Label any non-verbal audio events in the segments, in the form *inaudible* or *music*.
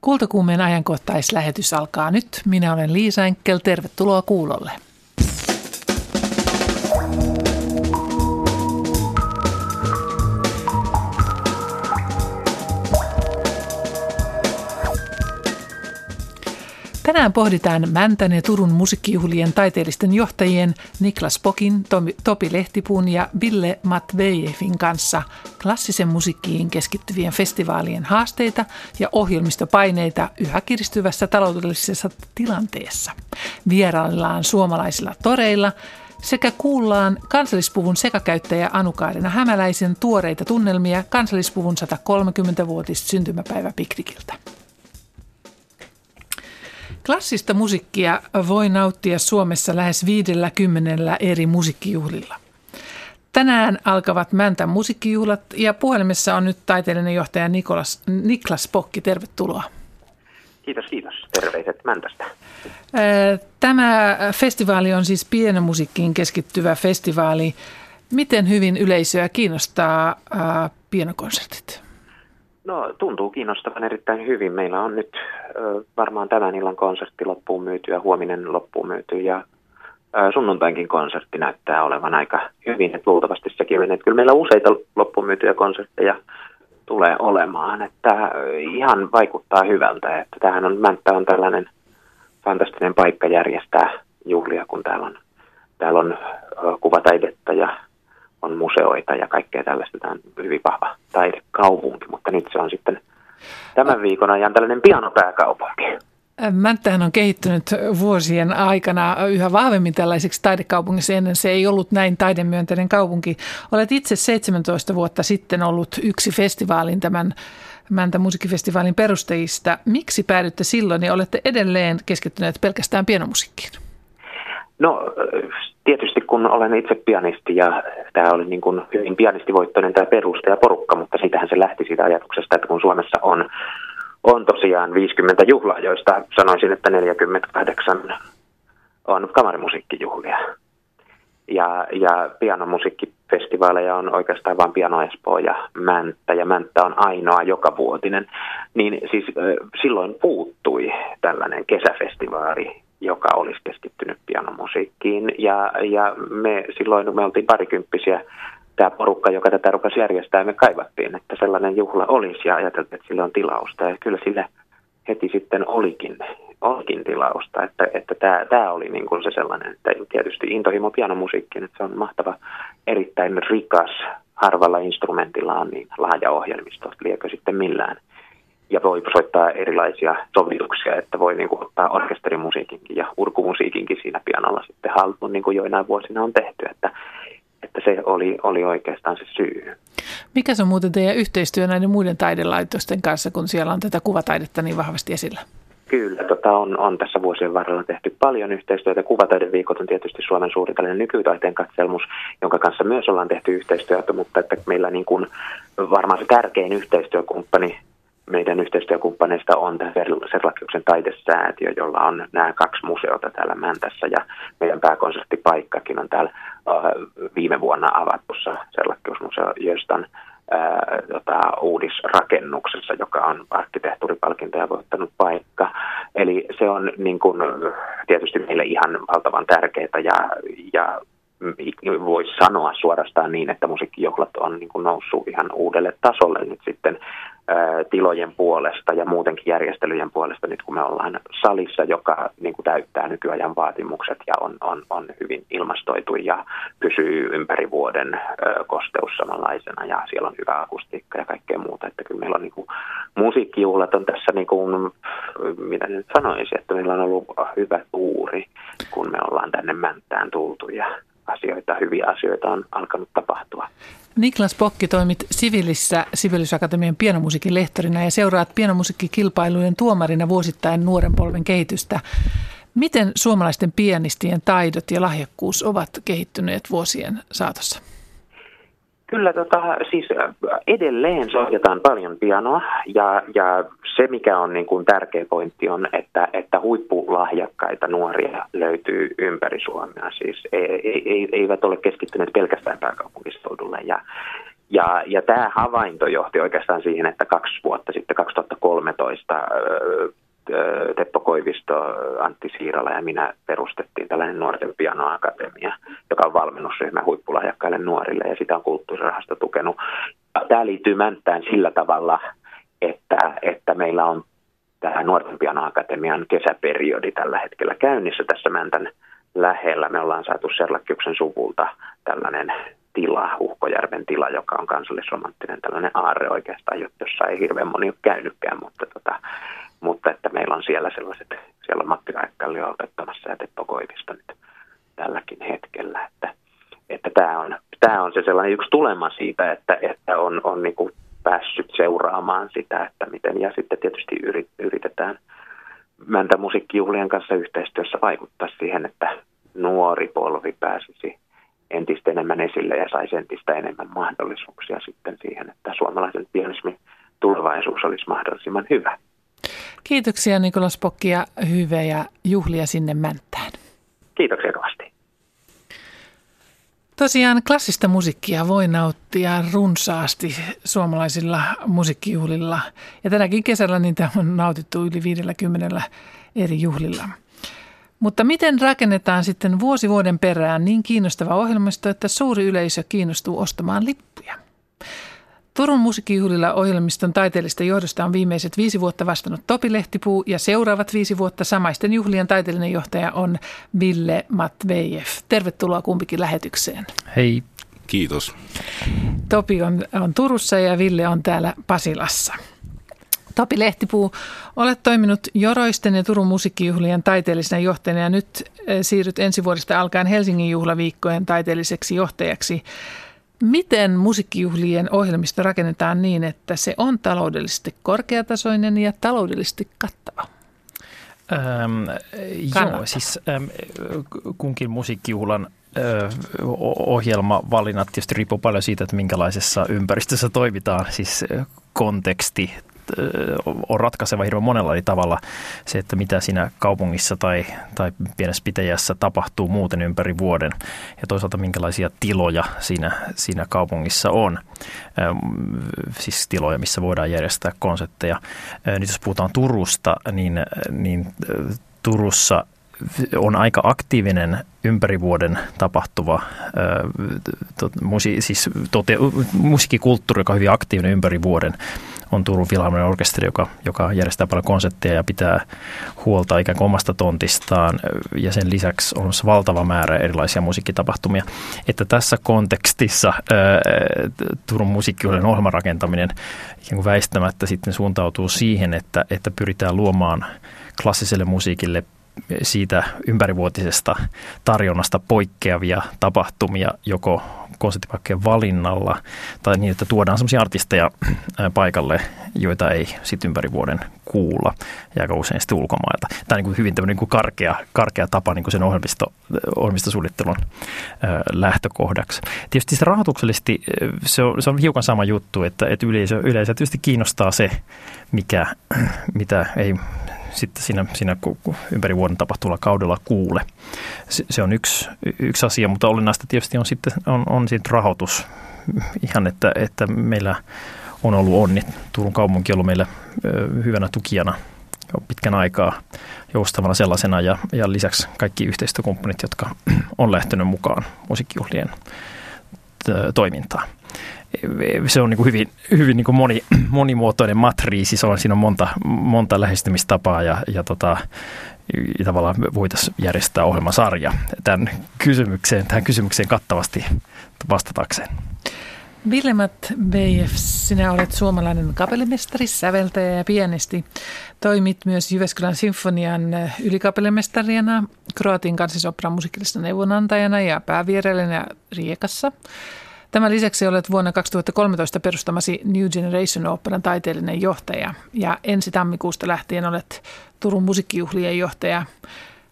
Kultakuumeen ajankohtaislähetys alkaa nyt. Minä olen Liisa Enkel. Tervetuloa kuulolle. Tänään pohditaan Mäntän ja Turun musiikkijuhlien taiteellisten johtajien Niklas Pokin, Topi Lehtipuun ja Ville Matvejevin kanssa klassisen musiikkiin keskittyvien festivaalien haasteita ja ohjelmistopaineita yhä kiristyvässä taloudellisessa tilanteessa. Vieraillaan suomalaisilla toreilla sekä kuullaan kansallispuvun sekakäyttäjä Anukaarina Hämäläisen tuoreita tunnelmia kansallispuvun 130-vuotis syntymäpäiväpiknikiltä. Klassista musiikkia voi nauttia Suomessa lähes 50 eri musiikkijuhlilla. Tänään alkavat Mäntän musiikkijuhlat ja puhelimessa on nyt taiteellinen johtaja Nikolas, Niklas Pokki. Tervetuloa. Kiitos, kiitos. Terveiset Mäntästä. Tämä festivaali on siis pienen musiikkiin keskittyvä festivaali. Miten hyvin yleisöä kiinnostaa pienokonsertit? No tuntuu kiinnostavan erittäin hyvin. Meillä on nyt ö, varmaan tämän illan konsertti loppuun myyty ja huominen loppuun myyty ja ö, sunnuntainkin konsertti näyttää olevan aika hyvin. Että luultavasti sekin menee. Kyllä meillä useita loppuun myytyjä konsertteja tulee olemaan. Että ihan vaikuttaa hyvältä. Että tämähän on, Mänttä on tällainen fantastinen paikka järjestää juhlia, kun täällä on, täällä on kuvataidetta ja on museoita ja kaikkea tällaista. Tämä on hyvin vahva taidekaupunki, mutta nyt se on sitten tämän viikon ajan tällainen pianopääkaupunki. Mänttähän on kehittynyt vuosien aikana yhä vahvemmin tällaiseksi taidekaupungiksi. Ennen se ei ollut näin taidemyönteinen kaupunki. Olet itse 17 vuotta sitten ollut yksi festivaalin tämän Mäntä musiikkifestivaalin perustajista. Miksi päädytte silloin ja olette edelleen keskittyneet pelkästään pienomusiikkiin? No tietysti kun olen itse pianisti ja tämä oli niin kuin hyvin pianistivoittoinen tämä perustajaporukka, mutta siitähän se lähti siitä ajatuksesta, että kun Suomessa on, on tosiaan 50 juhlaa, joista sanoisin, että 48 on kamarimusiikkijuhlia. Ja, ja pianomusiikkifestivaaleja on oikeastaan vain Piano Espoo ja Mänttä, ja Mänttä on ainoa joka vuotinen. Niin siis silloin puuttui tällainen kesäfestivaali, joka olisi keskittynyt pianomusiikkiin. Ja, ja me silloin, me oltiin parikymppisiä, tämä porukka, joka tätä rupesi järjestää, me kaivattiin, että sellainen juhla olisi ja ajateltiin, että sillä on tilausta. Ja kyllä sille heti sitten olikin, olikin tilausta, että, että tämä, tämä oli niin kuin se sellainen, että tietysti intohimo pianomusiikkiin, että se on mahtava, erittäin rikas, harvalla instrumentilla on niin laaja ohjelmisto, liekö sitten millään ja voi soittaa erilaisia sovituksia, että voi niin kuin, ottaa orkesterimusiikinkin ja urkumusiikinkin siinä pianolla sitten haltuun, niin kuin joinain vuosina on tehty, että, että se oli, oli oikeastaan se syy. Mikä se on muuten teidän yhteistyö näiden muiden taidelaitosten kanssa, kun siellä on tätä kuvataidetta niin vahvasti esillä? Kyllä, tota on, on tässä vuosien varrella tehty paljon yhteistyötä. Kuvataideviikot on tietysti Suomen suuri tällainen nykytaiteen katselmus, jonka kanssa myös ollaan tehty yhteistyötä, mutta että meillä niin kuin varmaan se tärkein yhteistyökumppani meidän yhteistyökumppaneista on Serlakiuksen taidesäätiö, jolla on nämä kaksi museota täällä Mäntässä ja meidän pääkonserttipaikkakin on täällä äh, viime vuonna avatussa Serlakiusmuseo Jöstan äh, tota, uudisrakennuksessa, joka on arkkitehtuuripalkintoja voittanut paikka. Eli se on niin kuin, tietysti meille ihan valtavan tärkeää ja, ja voisi sanoa suorastaan niin, että musiikkijuhlat on niin kuin noussut ihan uudelle tasolle nyt sitten tilojen puolesta ja muutenkin järjestelyjen puolesta nyt kun me ollaan salissa, joka niin kuin täyttää nykyajan vaatimukset ja on, on, on hyvin ilmastoitu ja pysyy ympäri vuoden kosteus samanlaisena ja siellä on hyvä akustiikka ja kaikkea muuta. Että kyllä meillä on niin kuin, musiikkijuhlat on tässä niin kuin, mitä nyt sanoisin, että meillä on ollut hyvä tuuri, kun me ollaan tänne Mänttään tultu ja asioita, hyviä asioita on alkanut tapahtua. Niklas Pokki toimit Sivilissä Sibeliusakatemian pianomusiikin lehtorina ja seuraat pianomusiikkikilpailujen tuomarina vuosittain nuoren polven kehitystä. Miten suomalaisten pianistien taidot ja lahjakkuus ovat kehittyneet vuosien saatossa? Kyllä tota, siis edelleen soitetaan paljon pianoa ja, ja se mikä on niin kuin tärkeä pointti on, että, että huippulahjakkaita nuoria löytyy ympäri Suomea. Siis ei, ei, eivät ole keskittyneet pelkästään pääkaupunkiseudulle ja, ja, ja tämä havainto johti oikeastaan siihen, että kaksi vuotta sitten, 2013, nuorista Teppo Koivisto, Antti Siirala ja minä perustettiin tällainen nuorten pianoakatemia, joka on valmennusryhmä huippulahjakkaille nuorille ja sitä on kulttuurirahasto tukenut. Tämä liittyy Mänttään sillä tavalla, että, että meillä on tämä Nuorten pianoakatemian kesäperiodi tällä hetkellä käynnissä tässä Mäntän lähellä. Me ollaan saatu Serlakkiuksen suvulta tällainen tila, Huhkojärven tila, joka on kansallisromanttinen tällainen aarre oikeastaan, jossa ei hirveän moni ole käynytkään, mutta, tota, mutta että meillä on siellä sellaiset, siellä on Matti Raikkalli opettamassa ja Teppo Koivisto nyt tälläkin hetkellä, että, että tämä, on, tämä on se sellainen yksi tulema siitä, että, että on, on niin kuin päässyt seuraamaan sitä, että miten, ja sitten tietysti yritetään Mäntä musiikkijuhlien kanssa yhteistyössä vaikuttaa siihen, että nuori polvi pääsisi entistä enemmän esille ja saisi entistä enemmän mahdollisuuksia sitten siihen, että suomalaisen pianismin tulevaisuus olisi mahdollisimman hyvä. Kiitoksia Nikolas Pokki ja hyviä juhlia sinne Mänttään. Kiitoksia kovasti. Tosiaan klassista musiikkia voi nauttia runsaasti suomalaisilla musiikkijuhlilla. Ja tänäkin kesällä niitä on nautittu yli 50 eri juhlilla. Mutta miten rakennetaan sitten vuosi vuoden perään niin kiinnostava ohjelmisto, että suuri yleisö kiinnostuu ostamaan lippuja? Turun musiikkijuhlilla ohjelmiston taiteellista johdosta on viimeiset viisi vuotta vastannut Topi Lehtipuu ja seuraavat viisi vuotta samaisten juhlien taiteellinen johtaja on Ville Matvejev. Tervetuloa kumpikin lähetykseen. Hei. Kiitos. Topi on, on Turussa ja Ville on täällä Pasilassa. Topi Lehtipuu, olet toiminut Joroisten ja Turun musiikkijuhlien taiteellisena johtajana ja nyt eh, siirryt ensi vuodesta alkaen Helsingin juhlaviikkojen taiteelliseksi johtajaksi. Miten musiikkijuhlien ohjelmisto rakennetaan niin, että se on taloudellisesti korkeatasoinen ja taloudellisesti kattava? Ähm, joo, siis ähm, kunkin musiikkijuhlan ohjelmavalinnat tietysti riippuu paljon siitä, että minkälaisessa ympäristössä toimitaan, siis konteksti, on ratkaiseva hirveän monella eri tavalla se, että mitä siinä kaupungissa tai, tai pienessä pitäjässä tapahtuu muuten ympäri vuoden ja toisaalta minkälaisia tiloja siinä, siinä kaupungissa on. Siis tiloja, missä voidaan järjestää konsertteja. Nyt jos puhutaan Turusta, niin, niin Turussa on aika aktiivinen ympäri vuoden tapahtuva to, musi, siis tote, musiikkikulttuuri, joka on hyvin aktiivinen ympäri vuoden. On Turun Filharmoninen orkesteri, joka, joka järjestää paljon konsertteja ja pitää huolta ikään kuin omasta tontistaan. Ja sen lisäksi on valtava määrä erilaisia musiikkitapahtumia. Että tässä kontekstissa ää, Turun musiikkijuhlien ohjelman rakentaminen ikään kuin väistämättä sitten suuntautuu siihen, että, että pyritään luomaan klassiselle musiikille siitä ympärivuotisesta tarjonnasta poikkeavia tapahtumia joko konserttipaikkojen valinnalla tai niin, että tuodaan sellaisia artisteja paikalle, joita ei sitten ympäri vuoden kuulla ja aika usein sitten ulkomailta. Tämä on niin hyvin tämmöinen niin karkea, karkea tapa niin kuin sen ohjelmisto, ohjelmistosuunnittelun lähtökohdaksi. Tietysti se rahoituksellisesti se on, se on hiukan sama juttu, että, että yleisö, yleisö tietysti kiinnostaa se, mikä, *clears throat* mitä ei sitten siinä, siinä ympäri vuoden tapahtuvalla kaudella kuule. Se, on yksi, yksi asia, mutta olennaista tietysti on sitten on, on sitten rahoitus. Ihan, että, että meillä on ollut onni. Turun kaupunki on ollut meille hyvänä tukijana jo pitkän aikaa joustavana sellaisena ja, ja lisäksi kaikki yhteistyökumppanit, jotka on lähtenyt mukaan musiikkijuhlien toimintaan se on niin kuin hyvin, hyvin niin kuin moni, monimuotoinen matriisi, se on, siinä on monta, monta lähestymistapaa ja, ja tota, ja tavallaan voitaisiin järjestää ohjelmasarja tämän kysymykseen, tähän kysymykseen kattavasti vastatakseen. Villemat BF, sinä olet suomalainen kapellimestari, säveltäjä ja pianisti. Toimit myös Jyväskylän Sinfonian ylikapellimestarina, Kroatin kansallisopran musiikillisena neuvonantajana ja päävierailijana Riekassa. Tämän lisäksi olet vuonna 2013 perustamasi New Generation Operan taiteellinen johtaja ja ensi tammikuusta lähtien olet Turun musiikkijuhlien johtaja.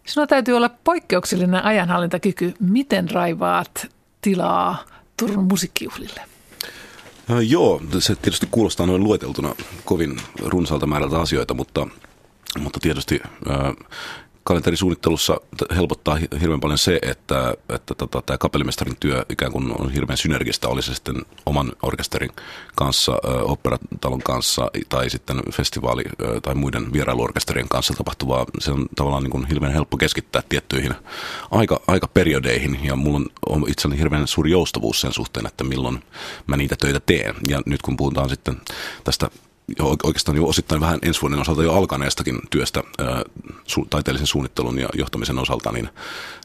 Sinulla täytyy olla poikkeuksellinen ajanhallintakyky. Miten raivaat tilaa Turun musiikkijuhlille? Äh, joo, se tietysti kuulostaa noin lueteltuna kovin runsaalta määrältä asioita, mutta, mutta tietysti äh, kalenterisuunnittelussa helpottaa hirveän paljon se, että, että tota, tämä kapellimestarin työ ikään kuin on hirveän synergistä, oli se sitten oman orkesterin kanssa, operatalon kanssa tai sitten festivaali tai muiden vierailuorkesterien kanssa tapahtuvaa. Se on tavallaan niin kuin hirveän helppo keskittää tiettyihin aika, aikaperiodeihin ja mulla on, on itselleni hirveän suuri joustavuus sen suhteen, että milloin mä niitä töitä teen. Ja nyt kun puhutaan sitten tästä jo oikeastaan jo osittain vähän ensi vuoden osalta jo alkaneestakin työstä ää, su- taiteellisen suunnittelun ja johtamisen osalta, niin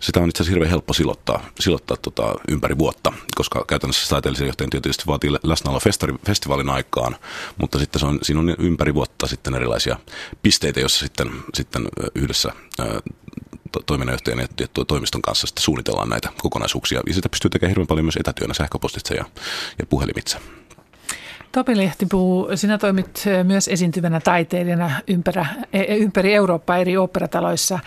sitä on itse asiassa hirveän helppo silottaa, silottaa tota, ympäri vuotta, koska käytännössä taiteellisen johtajan työ tietysti vaatii läsnäolo festari, festivaalin aikaan, mutta sitten se on, siinä on ympäri vuotta sitten erilaisia pisteitä, joissa sitten, sitten yhdessä ää, toiminnanjohtajan ja toimiston kanssa sitten suunnitellaan näitä kokonaisuuksia. Ja sitä pystyy tekemään hirveän paljon myös etätyönä sähköpostitse ja, ja puhelimitse. Topi Lehtipuu, sinä toimit myös esiintyvänä taiteilijana ympärä, e, ympäri Eurooppaa eri oopperataloissa.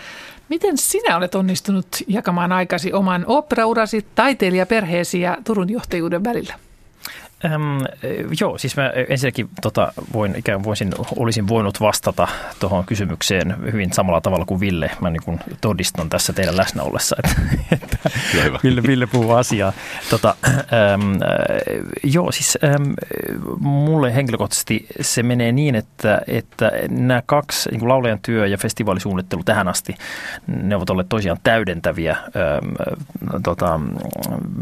Miten sinä olet onnistunut jakamaan aikasi oman oopperaurasi, taiteilijaperheesi ja Turun johtajuuden välillä? Ähm, joo, siis mä ensinnäkin tota, voin, ikään voisin, olisin voinut vastata tuohon kysymykseen hyvin samalla tavalla kuin Ville. Mä niin kuin todistan tässä teidän läsnä ollessa, että, *laughs* että Ville, Ville puhuu asiaa. Tota, ähm, joo, siis ähm, mulle henkilökohtaisesti se menee niin, että, että nämä kaksi, niin kuin laulajan työ ja festivaalisuunnittelu tähän asti, ne ovat olleet tosiaan täydentäviä ähm, tota,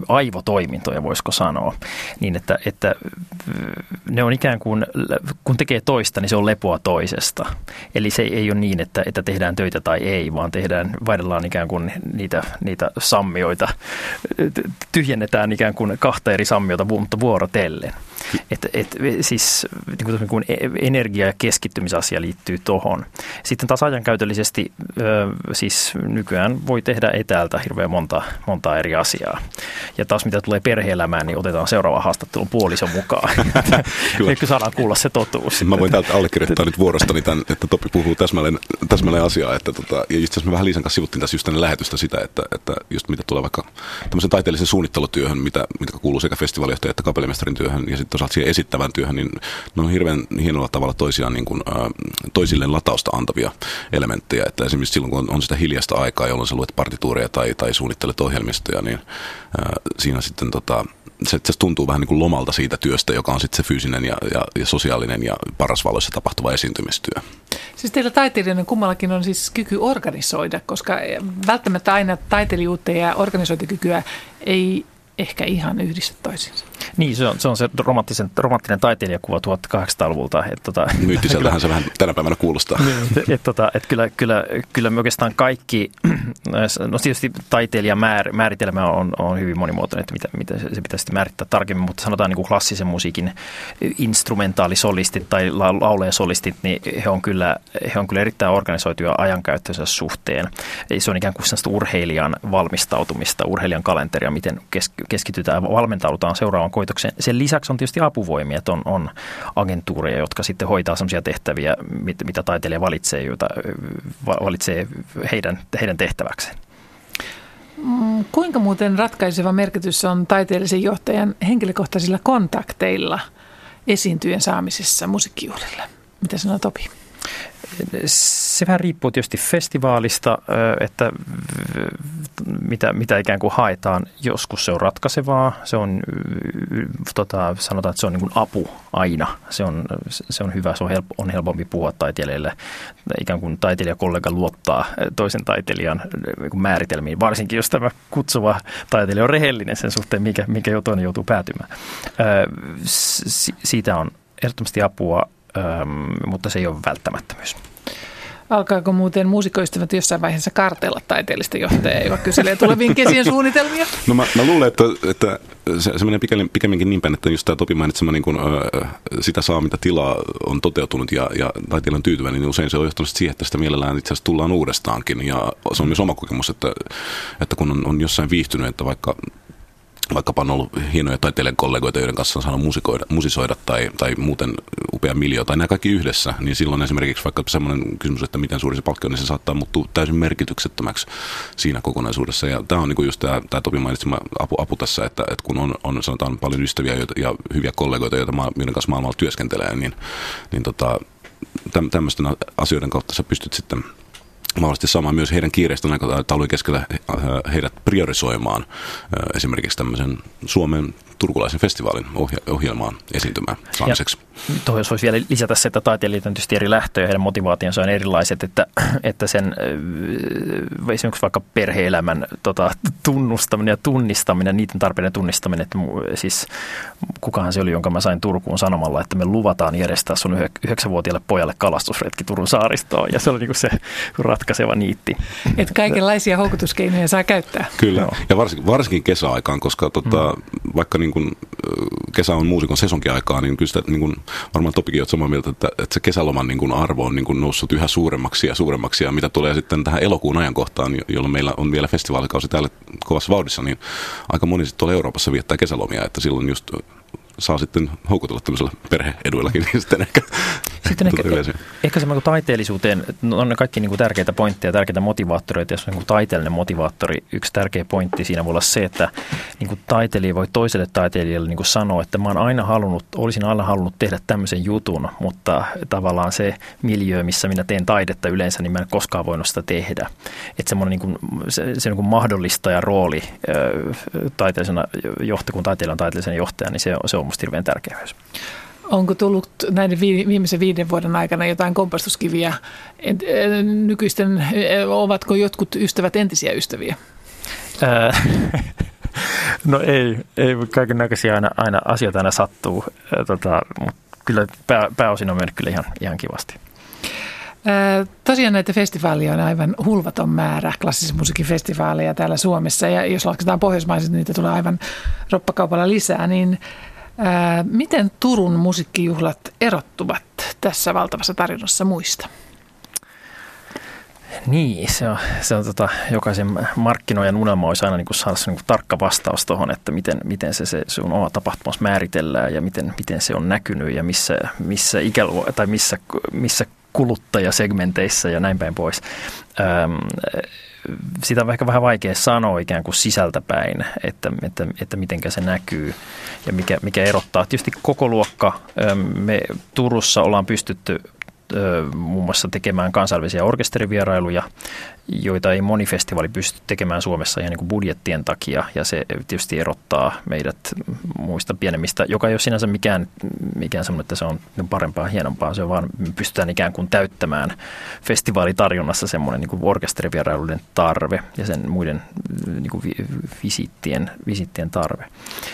aivotoimintoja, voisiko sanoa. Niin, että että ne on ikään kuin, kun tekee toista, niin se on lepoa toisesta. Eli se ei ole niin, että, että tehdään töitä tai ei, vaan tehdään, vaihdellaan ikään kuin niitä, niitä sammioita, tyhjennetään ikään kuin kahta eri sammiota, mutta vuorotellen. Et, et, siis niin kuin, kuin energia- ja keskittymisasia liittyy tuohon. Sitten taas ajankäytöllisesti siis nykyään voi tehdä etäältä hirveän monta, monta eri asiaa. Ja taas mitä tulee perhe-elämään, niin otetaan seuraava haastattelu puolison mukaan. *laughs* Kyllä. *laughs* saadaan kuulla se totuus. Mä voin täältä allekirjoittaa nyt vuorostani tämän, että Topi puhuu täsmälleen, täsmälleen asiaa. Että tota, ja just asiassa me vähän Liisan kanssa sivuttiin tässä just tänne lähetystä sitä, että, että just mitä tulee vaikka tämmöisen taiteellisen suunnittelutyöhön, mitä, mitä kuuluu sekä festivaalijohtajan että kapellimestarin työhön ja sitten toisaalta siihen esittävän työhön, niin ne on hirveän hienolla tavalla toisiaan niin kuin, toisilleen latausta antavia elementtejä. Että esimerkiksi silloin, kun on, sitä hiljaista aikaa, jolloin sä luet partituureja tai, tai suunnittelet ohjelmistoja, niin siinä sitten tota, se, se tuntuu vähän niin kuin lomalta siitä työstä, joka on sitten se fyysinen ja, ja, ja sosiaalinen ja paras valoissa tapahtuva esiintymistyö. Siis teillä taiteilijoiden kummallakin on siis kyky organisoida, koska välttämättä aina taiteilijuutta ja organisointikykyä ei ehkä ihan yhdistä toisiinsa. Niin, se on se, on se romanttinen, romanttinen taiteilijakuva 1800-luvulta. Että tota, *laughs* Myyttiseltähän se vähän tänä päivänä kuulostaa. Niin, et, et, tota, et kyllä, kyllä, kyllä me oikeastaan kaikki, *clears throat* no tietysti taiteilijan määr, määritelmä on, on hyvin monimuotoinen, että mitä, mitä se pitäisi määrittää tarkemmin, mutta sanotaan niin kuin klassisen musiikin instrumentaalisolistit tai laulejasolistit, niin he on kyllä, he on kyllä erittäin organisoituja ajankäyttönsä suhteen. Se on ikään kuin urheilijan valmistautumista, urheilijan kalenteria, miten keskitytään, valmentaudutaan seuraavaan koitokseen. Sen lisäksi on tietysti apuvoimia, että on, on agentuureja, jotka sitten hoitaa sellaisia tehtäviä, mit, mitä taiteilija valitsee, joita valitsee heidän, heidän tehtäväkseen. Mm, kuinka muuten ratkaiseva merkitys on taiteellisen johtajan henkilökohtaisilla kontakteilla esiintyjen saamisessa musiikkijuhlille? Mitä sanoo Topi? Se vähän riippuu tietysti festivaalista, että mitä, mitä ikään kuin haetaan. Joskus se on ratkaisevaa, se on, tota, sanotaan, että se on niin kuin apu aina. Se on, se on hyvä, se on, help, on helpompi puhua taiteilijalle. Ikään kuin taiteilijakollega luottaa toisen taiteilijan niin määritelmiin, varsinkin jos tämä kutsuva taiteilija on rehellinen sen suhteen, mikä, mikä jo toinen joutuu päätymään. Siitä on ehdottomasti apua mutta se ei ole välttämättömyys. Alkaako muuten muusikoistuvat jossain vaiheessa kartella taiteellista johtajaa, joka kyselee tuleviin kesien suunnitelmia? *laughs* No mä, mä luulen, että, että se, se menee pikemminkin niin päin, että just tämä Topi mainitsema niin kun, sitä saa, mitä tilaa on toteutunut ja, ja taiteilija on tyytyväinen, niin usein se on johtanut siihen, että sitä mielellään itse asiassa tullaan uudestaankin. Ja se on myös oma kokemus, että, että kun on, on jossain viihtynyt, että vaikka vaikkapa on ollut hienoja taiteilijan kollegoita, joiden kanssa on saanut musikoida, musisoida tai, tai muuten upea miljo tai nämä kaikki yhdessä, niin silloin esimerkiksi vaikka semmoinen kysymys, että miten suuri se palkki on, niin se saattaa muuttua täysin merkityksettömäksi siinä kokonaisuudessa. Ja tämä on niin kuin just tämä, tämä Topi mainitsema apu, apu tässä, että, että kun on, on sanotaan paljon ystäviä ja hyviä kollegoita, joita, joiden kanssa maailmalla työskentelee, niin, niin tota, tämmöisten asioiden kautta sä pystyt sitten mahdollisesti saamaan myös heidän kiireistä aikataulujen keskellä heidät priorisoimaan esimerkiksi tämmöisen Suomen turkulaisen festivaalin ohjelmaan esiintymään saamiseksi. Tuohon jos voisi vielä lisätä se, että taiteilijat on tietysti eri lähtöjä, heidän motivaationsa on erilaiset, että, että sen esimerkiksi vaikka perhe-elämän tota, tunnustaminen ja tunnistaminen, niiden tarpeiden tunnistaminen, että siis kukahan se oli, jonka mä sain Turkuun sanomalla, että me luvataan järjestää sun yhdeksänvuotiaalle pojalle kalastusretki Turun saaristoon ja se oli niin se ratkaiseva niitti. Että kaikenlaisia houkutuskeinoja saa käyttää. Kyllä, no. ja varsinkin, varsinkin kesäaikaan, koska tota, mm. vaikka niin kuin, kesä on muusikon sesonkin aikaa, niin kyllä sitä niin kuin, varmaan Topikin olet samaa mieltä, että, että se kesäloman niin kuin arvo on niin kuin noussut yhä suuremmaksi ja suuremmaksi. Ja mitä tulee sitten tähän elokuun ajankohtaan, jolloin meillä on vielä festivaalikausi täällä kovassa vauhdissa, niin aika moni sitten tuolla Euroopassa viettää kesälomia, että silloin just saa sitten houkutella tämmöisellä perheeduillakin, niin sitten ehkä sitten ehkä, ehkä semmoinen kuin taiteellisuuteen, no on ne kaikki niin kuin tärkeitä pointteja, tärkeitä motivaattoreita. Jos on niin kuin taiteellinen motivaattori, yksi tärkeä pointti siinä voi olla se, että niin kuin taiteilija voi toiselle taiteilijalle niin kuin sanoa, että mä oon aina halunnut, olisin aina halunnut tehdä tämmöisen jutun, mutta tavallaan se miljö, missä minä teen taidetta yleensä, niin mä en koskaan voinut sitä tehdä. Että semmoinen niin kuin, se, se niin kuin mahdollistaja rooli taiteellisena johtaja, kun taiteilija on taiteellisen johtaja, niin se, se on musta hirveän tärkeä myös. Onko tullut näiden viimeisen viiden vuoden aikana jotain kompastuskiviä? Nykyisten, ovatko jotkut ystävät entisiä ystäviä? *laughs* no ei, ei kaiken näköisiä aina, aina asioita aina sattuu, tota, mutta kyllä pää, pääosin on mennyt kyllä ihan, ihan kivasti. Tosiaan näitä festivaaleja on aivan hulvaton määrä, klassisen musiikin festivaaleja täällä Suomessa, ja jos lasketaan pohjoismaiset, niin niitä tulee aivan roppakaupalla lisää, niin Miten Turun musiikkijuhlat erottuvat tässä valtavassa tarinassa muista? Niin, se on, se on tota, jokaisen markkinoijan unelma olisi aina niin kuin saada se niin kuin tarkka vastaus tuohon, että miten, miten se, se sun oma tapahtumas määritellään ja miten, miten se on näkynyt ja missä, missä, ikäluo, tai missä, missä kuluttajasegmenteissä ja näin päin pois. Öm, sitä on ehkä vähän vaikea sanoa ikään kuin sisältäpäin, että, että, että miten se näkyy ja mikä, mikä erottaa. Tietysti koko luokka, me Turussa ollaan pystytty muun muassa tekemään kansainvälisiä orkesterivierailuja, joita ei moni festivaali pysty tekemään Suomessa ihan niin kuin budjettien takia, ja se tietysti erottaa meidät muista pienemmistä, joka ei ole sinänsä mikään, mikään semmoinen, että se on parempaa, hienompaa, se on vaan me pystytään ikään kuin täyttämään festivaalitarjonnassa semmoinen niin kuin orkesterivierailuiden tarve ja sen muiden niin kuin visittien, tarve.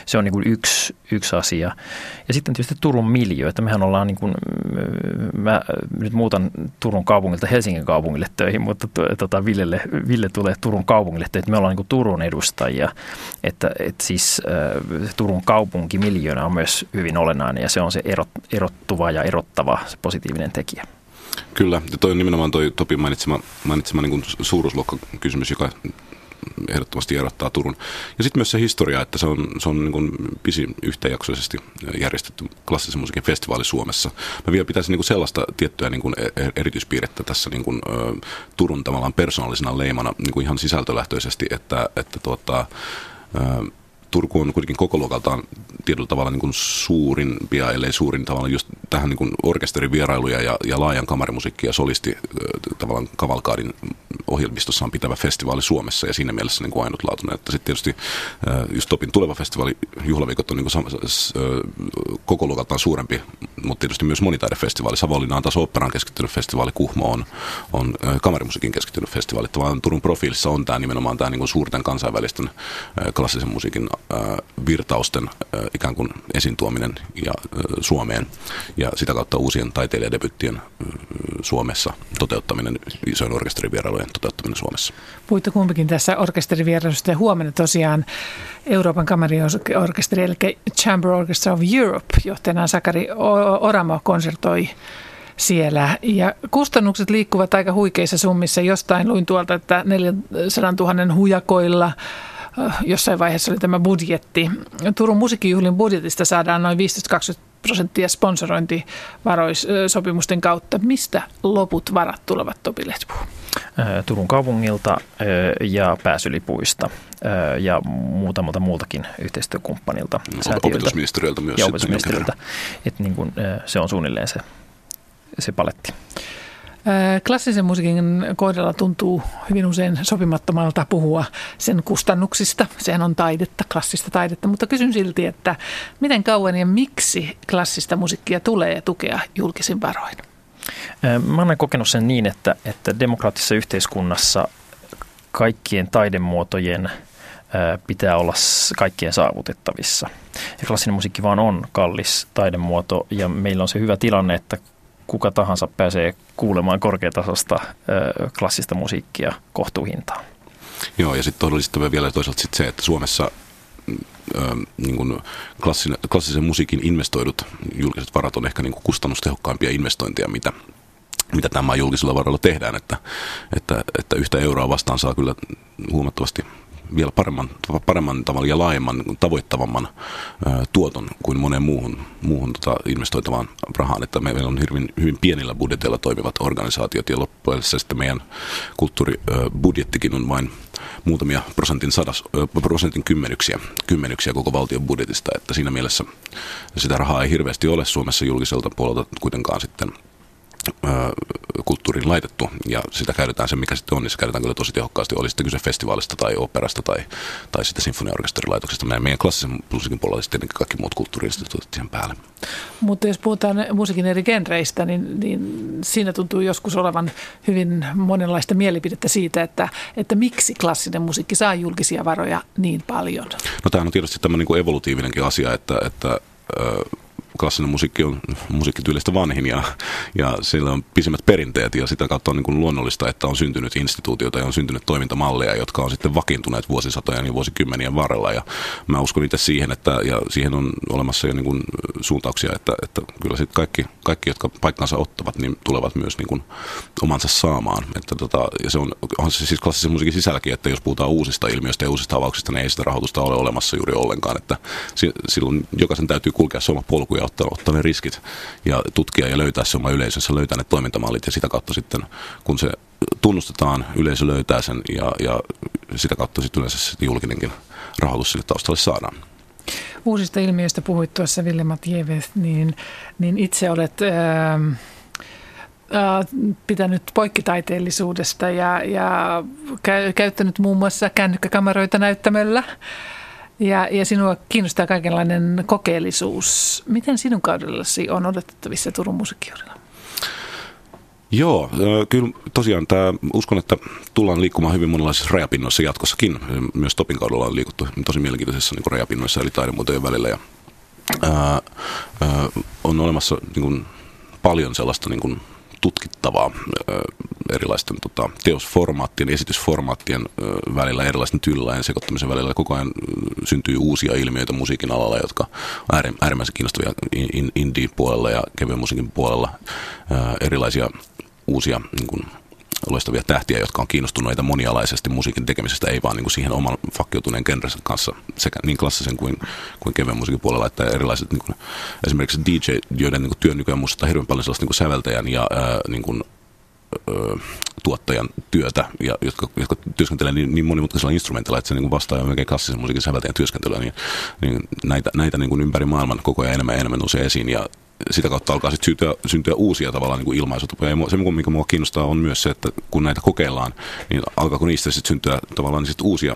Se on niin kuin yksi, yksi asia. Ja sitten tietysti Turun miljö, että mehän ollaan niin kuin, mä nyt muutan Turun kaupungilta Helsingin kaupungille töihin, mutta tota, Villelle, Ville tulee Turun kaupungille että me ollaan niin Turun edustajia, että, että siis äh, Turun kaupunki miljoona on myös hyvin olennainen ja se on se erot, erottuva ja erottava se positiivinen tekijä. Kyllä, ja toi on nimenomaan toi Topi mainitsema, mainitsema niin suuruusluokkakysymys, joka ehdottomasti erottaa Turun. Ja sitten myös se historia, että se on, se on niin kuin pisin yhtäjaksoisesti järjestetty klassisen musiikin festivaali Suomessa. Mä vielä pitäisin niin kuin sellaista tiettyä niin kuin e-, e-, erityispiirrettä tässä niin kuin, Turun tavallaan persoonallisena leimana niin kuin ihan sisältölähtöisesti, että, että tuota, Turku on kuitenkin koko luokaltaan tietyllä tavalla niin kuin suurimpia, ellei suurin tavalla just tähän niin kuin orkesterivierailuja ja, ja laajan kamarimusiikki ja solisti tavallaan kavalkaadin ohjelmistossa on pitävä festivaali Suomessa ja siinä mielessä niin kuin ainutlaatuinen. Että sitten tietysti just Topin tuleva festivaali, juhlaviikot on niin kuin koko luokaltaan suurempi, mutta tietysti myös monitaidefestivaali. Savonlinna on taas operaan keskittynyt festivaali, Kuhmo on, on kamarimusiikin keskittynyt festivaali. Vaan Turun profiilissa on tämä nimenomaan tämä niin suurten kansainvälisten klassisen musiikin virtausten ikään kuin esiin tuominen ja, Suomeen ja sitä kautta uusien taiteilijadebyttien Suomessa toteuttaminen, isojen orkesterivierailujen toteuttaminen Suomessa. Puhuitte kumpikin tässä orkesterivierailusta ja huomenna tosiaan Euroopan kamariorkesteri eli Chamber Orchestra of Europe johtajana Sakari Oramo konsertoi siellä. Ja kustannukset liikkuvat aika huikeissa summissa. Jostain luin tuolta, että 400 000 hujakoilla – jossain vaiheessa oli tämä budjetti. Turun musiikkijuhlin budjetista saadaan noin 15-20 prosenttia sponsorointivaroissopimusten kautta. Mistä loput varat tulevat Topi Letpuu? Turun kaupungilta ja pääsylipuista ja muutamalta muultakin yhteistyökumppanilta. Opetusministeriöltä myös. Ja opetusministeriöltä. Että niin kuin, se on suunnilleen se, se paletti. Klassisen musiikin kohdalla tuntuu hyvin usein sopimattomalta puhua sen kustannuksista. Sehän on taidetta, klassista taidetta, mutta kysyn silti, että miten kauan ja miksi klassista musiikkia tulee tukea julkisin varoin? Mä olen kokenut sen niin, että, että demokraattisessa yhteiskunnassa kaikkien taidemuotojen pitää olla kaikkien saavutettavissa. Ja klassinen musiikki vaan on kallis taidemuoto ja meillä on se hyvä tilanne, että kuka tahansa pääsee kuulemaan korkeatasosta klassista musiikkia kohtuuhintaan. Joo, ja sitten todellisesti vielä toisaalta sit se, että Suomessa niin kuin klassinen, klassisen musiikin investoidut julkiset varat on ehkä niin kuin kustannustehokkaampia investointeja, mitä, mitä tämä julkisilla varoilla tehdään, että, että, että yhtä euroa vastaan saa kyllä huomattavasti vielä paremman, paremman tavalla ja laajemman, tavoittavamman tuoton kuin moneen muuhun, muuhun tota, investoitavaan rahaan. Että meillä on hyvin, hyvin pienillä budjeteilla toimivat organisaatiot ja loppujen sitten meidän kulttuuribudjettikin on vain muutamia prosentin, sadas, prosentin kymmenyksiä, kymmenyksiä koko valtion budjetista, että siinä mielessä sitä rahaa ei hirveästi ole Suomessa julkiselta puolelta kuitenkaan sitten – kulttuuriin laitettu ja sitä käytetään se, mikä sitten on, niin se käytetään kyllä tosi tehokkaasti. Oli sitten kyse festivaalista tai operasta tai, tai sitten sinfoniaorkesterilaitoksesta. Meidän, meidän klassisen musiikin puolella sitten kaikki muut kulttuuriinstituutit siihen päälle. Mutta jos puhutaan musiikin eri genreistä, niin, niin siinä tuntuu joskus olevan hyvin monenlaista mielipidettä siitä, että, että miksi klassinen musiikki saa julkisia varoja niin paljon. No tämähän on tietysti tämmöinen niin evolutiivinenkin asia, että, että klassinen musiikki on musiikkityylistä vanhin ja, ja sillä on pisimmät perinteet ja sitä kautta on niin kuin luonnollista, että on syntynyt instituutioita ja on syntynyt toimintamalleja, jotka on sitten vakiintuneet vuosisatojen ja vuosikymmenien varrella ja mä uskon itse siihen, että ja siihen on olemassa jo niin kuin suuntauksia, että, että kyllä sitten kaikki, kaikki, jotka paikkansa ottavat, niin tulevat myös niin kuin omansa saamaan. Että tota, ja se on, on se siis klassisen musiikin sisälläkin, että jos puhutaan uusista ilmiöistä ja uusista avauksista, niin ei sitä rahoitusta ole olemassa juuri ollenkaan, että silloin jokaisen täytyy kulkea se oma polku ja ottaa, ottaa ne riskit ja tutkia ja löytää se oma yleisönsä, löytää ne toimintamallit ja sitä kautta sitten, kun se tunnustetaan, yleisö löytää sen ja, ja sitä kautta sitten yleensä sitten julkinenkin rahoitus sille taustalle saadaan. Uusista ilmiöistä puhuit tuossa Ville Matjeves, niin, niin itse olet... Ää, ähm, äh, pitänyt poikkitaiteellisuudesta ja, ja käyttänyt muun muassa kännykkäkameroita näyttämällä. Ja, ja sinua kiinnostaa kaikenlainen kokeellisuus. Miten sinun kaudellasi on odotettavissa Turun musiikkijuhlilla? Joo, kyllä tosiaan tämä, uskon, että tullaan liikkumaan hyvin monenlaisissa rajapinnoissa jatkossakin. Myös Topin kaudella on liikuttu tosi mielenkiintoisissa niin rajapinnoissa eli taidemuotojen välillä. Ja, ää, ää, on olemassa niin kuin, paljon sellaista niin kuin, tutkittavaa erilaisten tota, teosformaattien, esitysformaattien välillä, erilaisten tyylilajien sekoittamisen välillä. Koko ajan syntyy uusia ilmiöitä musiikin alalla, jotka on äärimmäisen kiinnostavia indie-puolella ja kevyen musiikin puolella. Erilaisia uusia niin kuin, loistavia tähtiä, jotka on kiinnostuneita monialaisesti musiikin tekemisestä, ei vaan niin kuin siihen oman fakkiutuneen genrensä kanssa, sekä niin klassisen kuin, kuin kevyen musiikin puolella, että erilaiset niin kuin, esimerkiksi DJ, joiden niin kuin, työn nykyään muistuttaa hirveän paljon sellaista niin kuin säveltäjän ja ää, niin kuin, tuottajan työtä, ja, jotka, jotka työskentelee niin, niin monimutkaisella instrumentilla, että se niin vastaa melkein klassisen musiikin säveltäjän työskentelyä, niin, niin näitä, näitä niin kuin ympäri maailman koko ajan enemmän ja enemmän nousee esiin, ja sitä kautta alkaa sitten syntyä, syntyä uusia tavallaan niin kuin ilmaisutapoja. Ja se, mikä minua kiinnostaa, on myös se, että kun näitä kokeillaan, niin alkaako niistä sitten syntyä tavallaan sit uusia,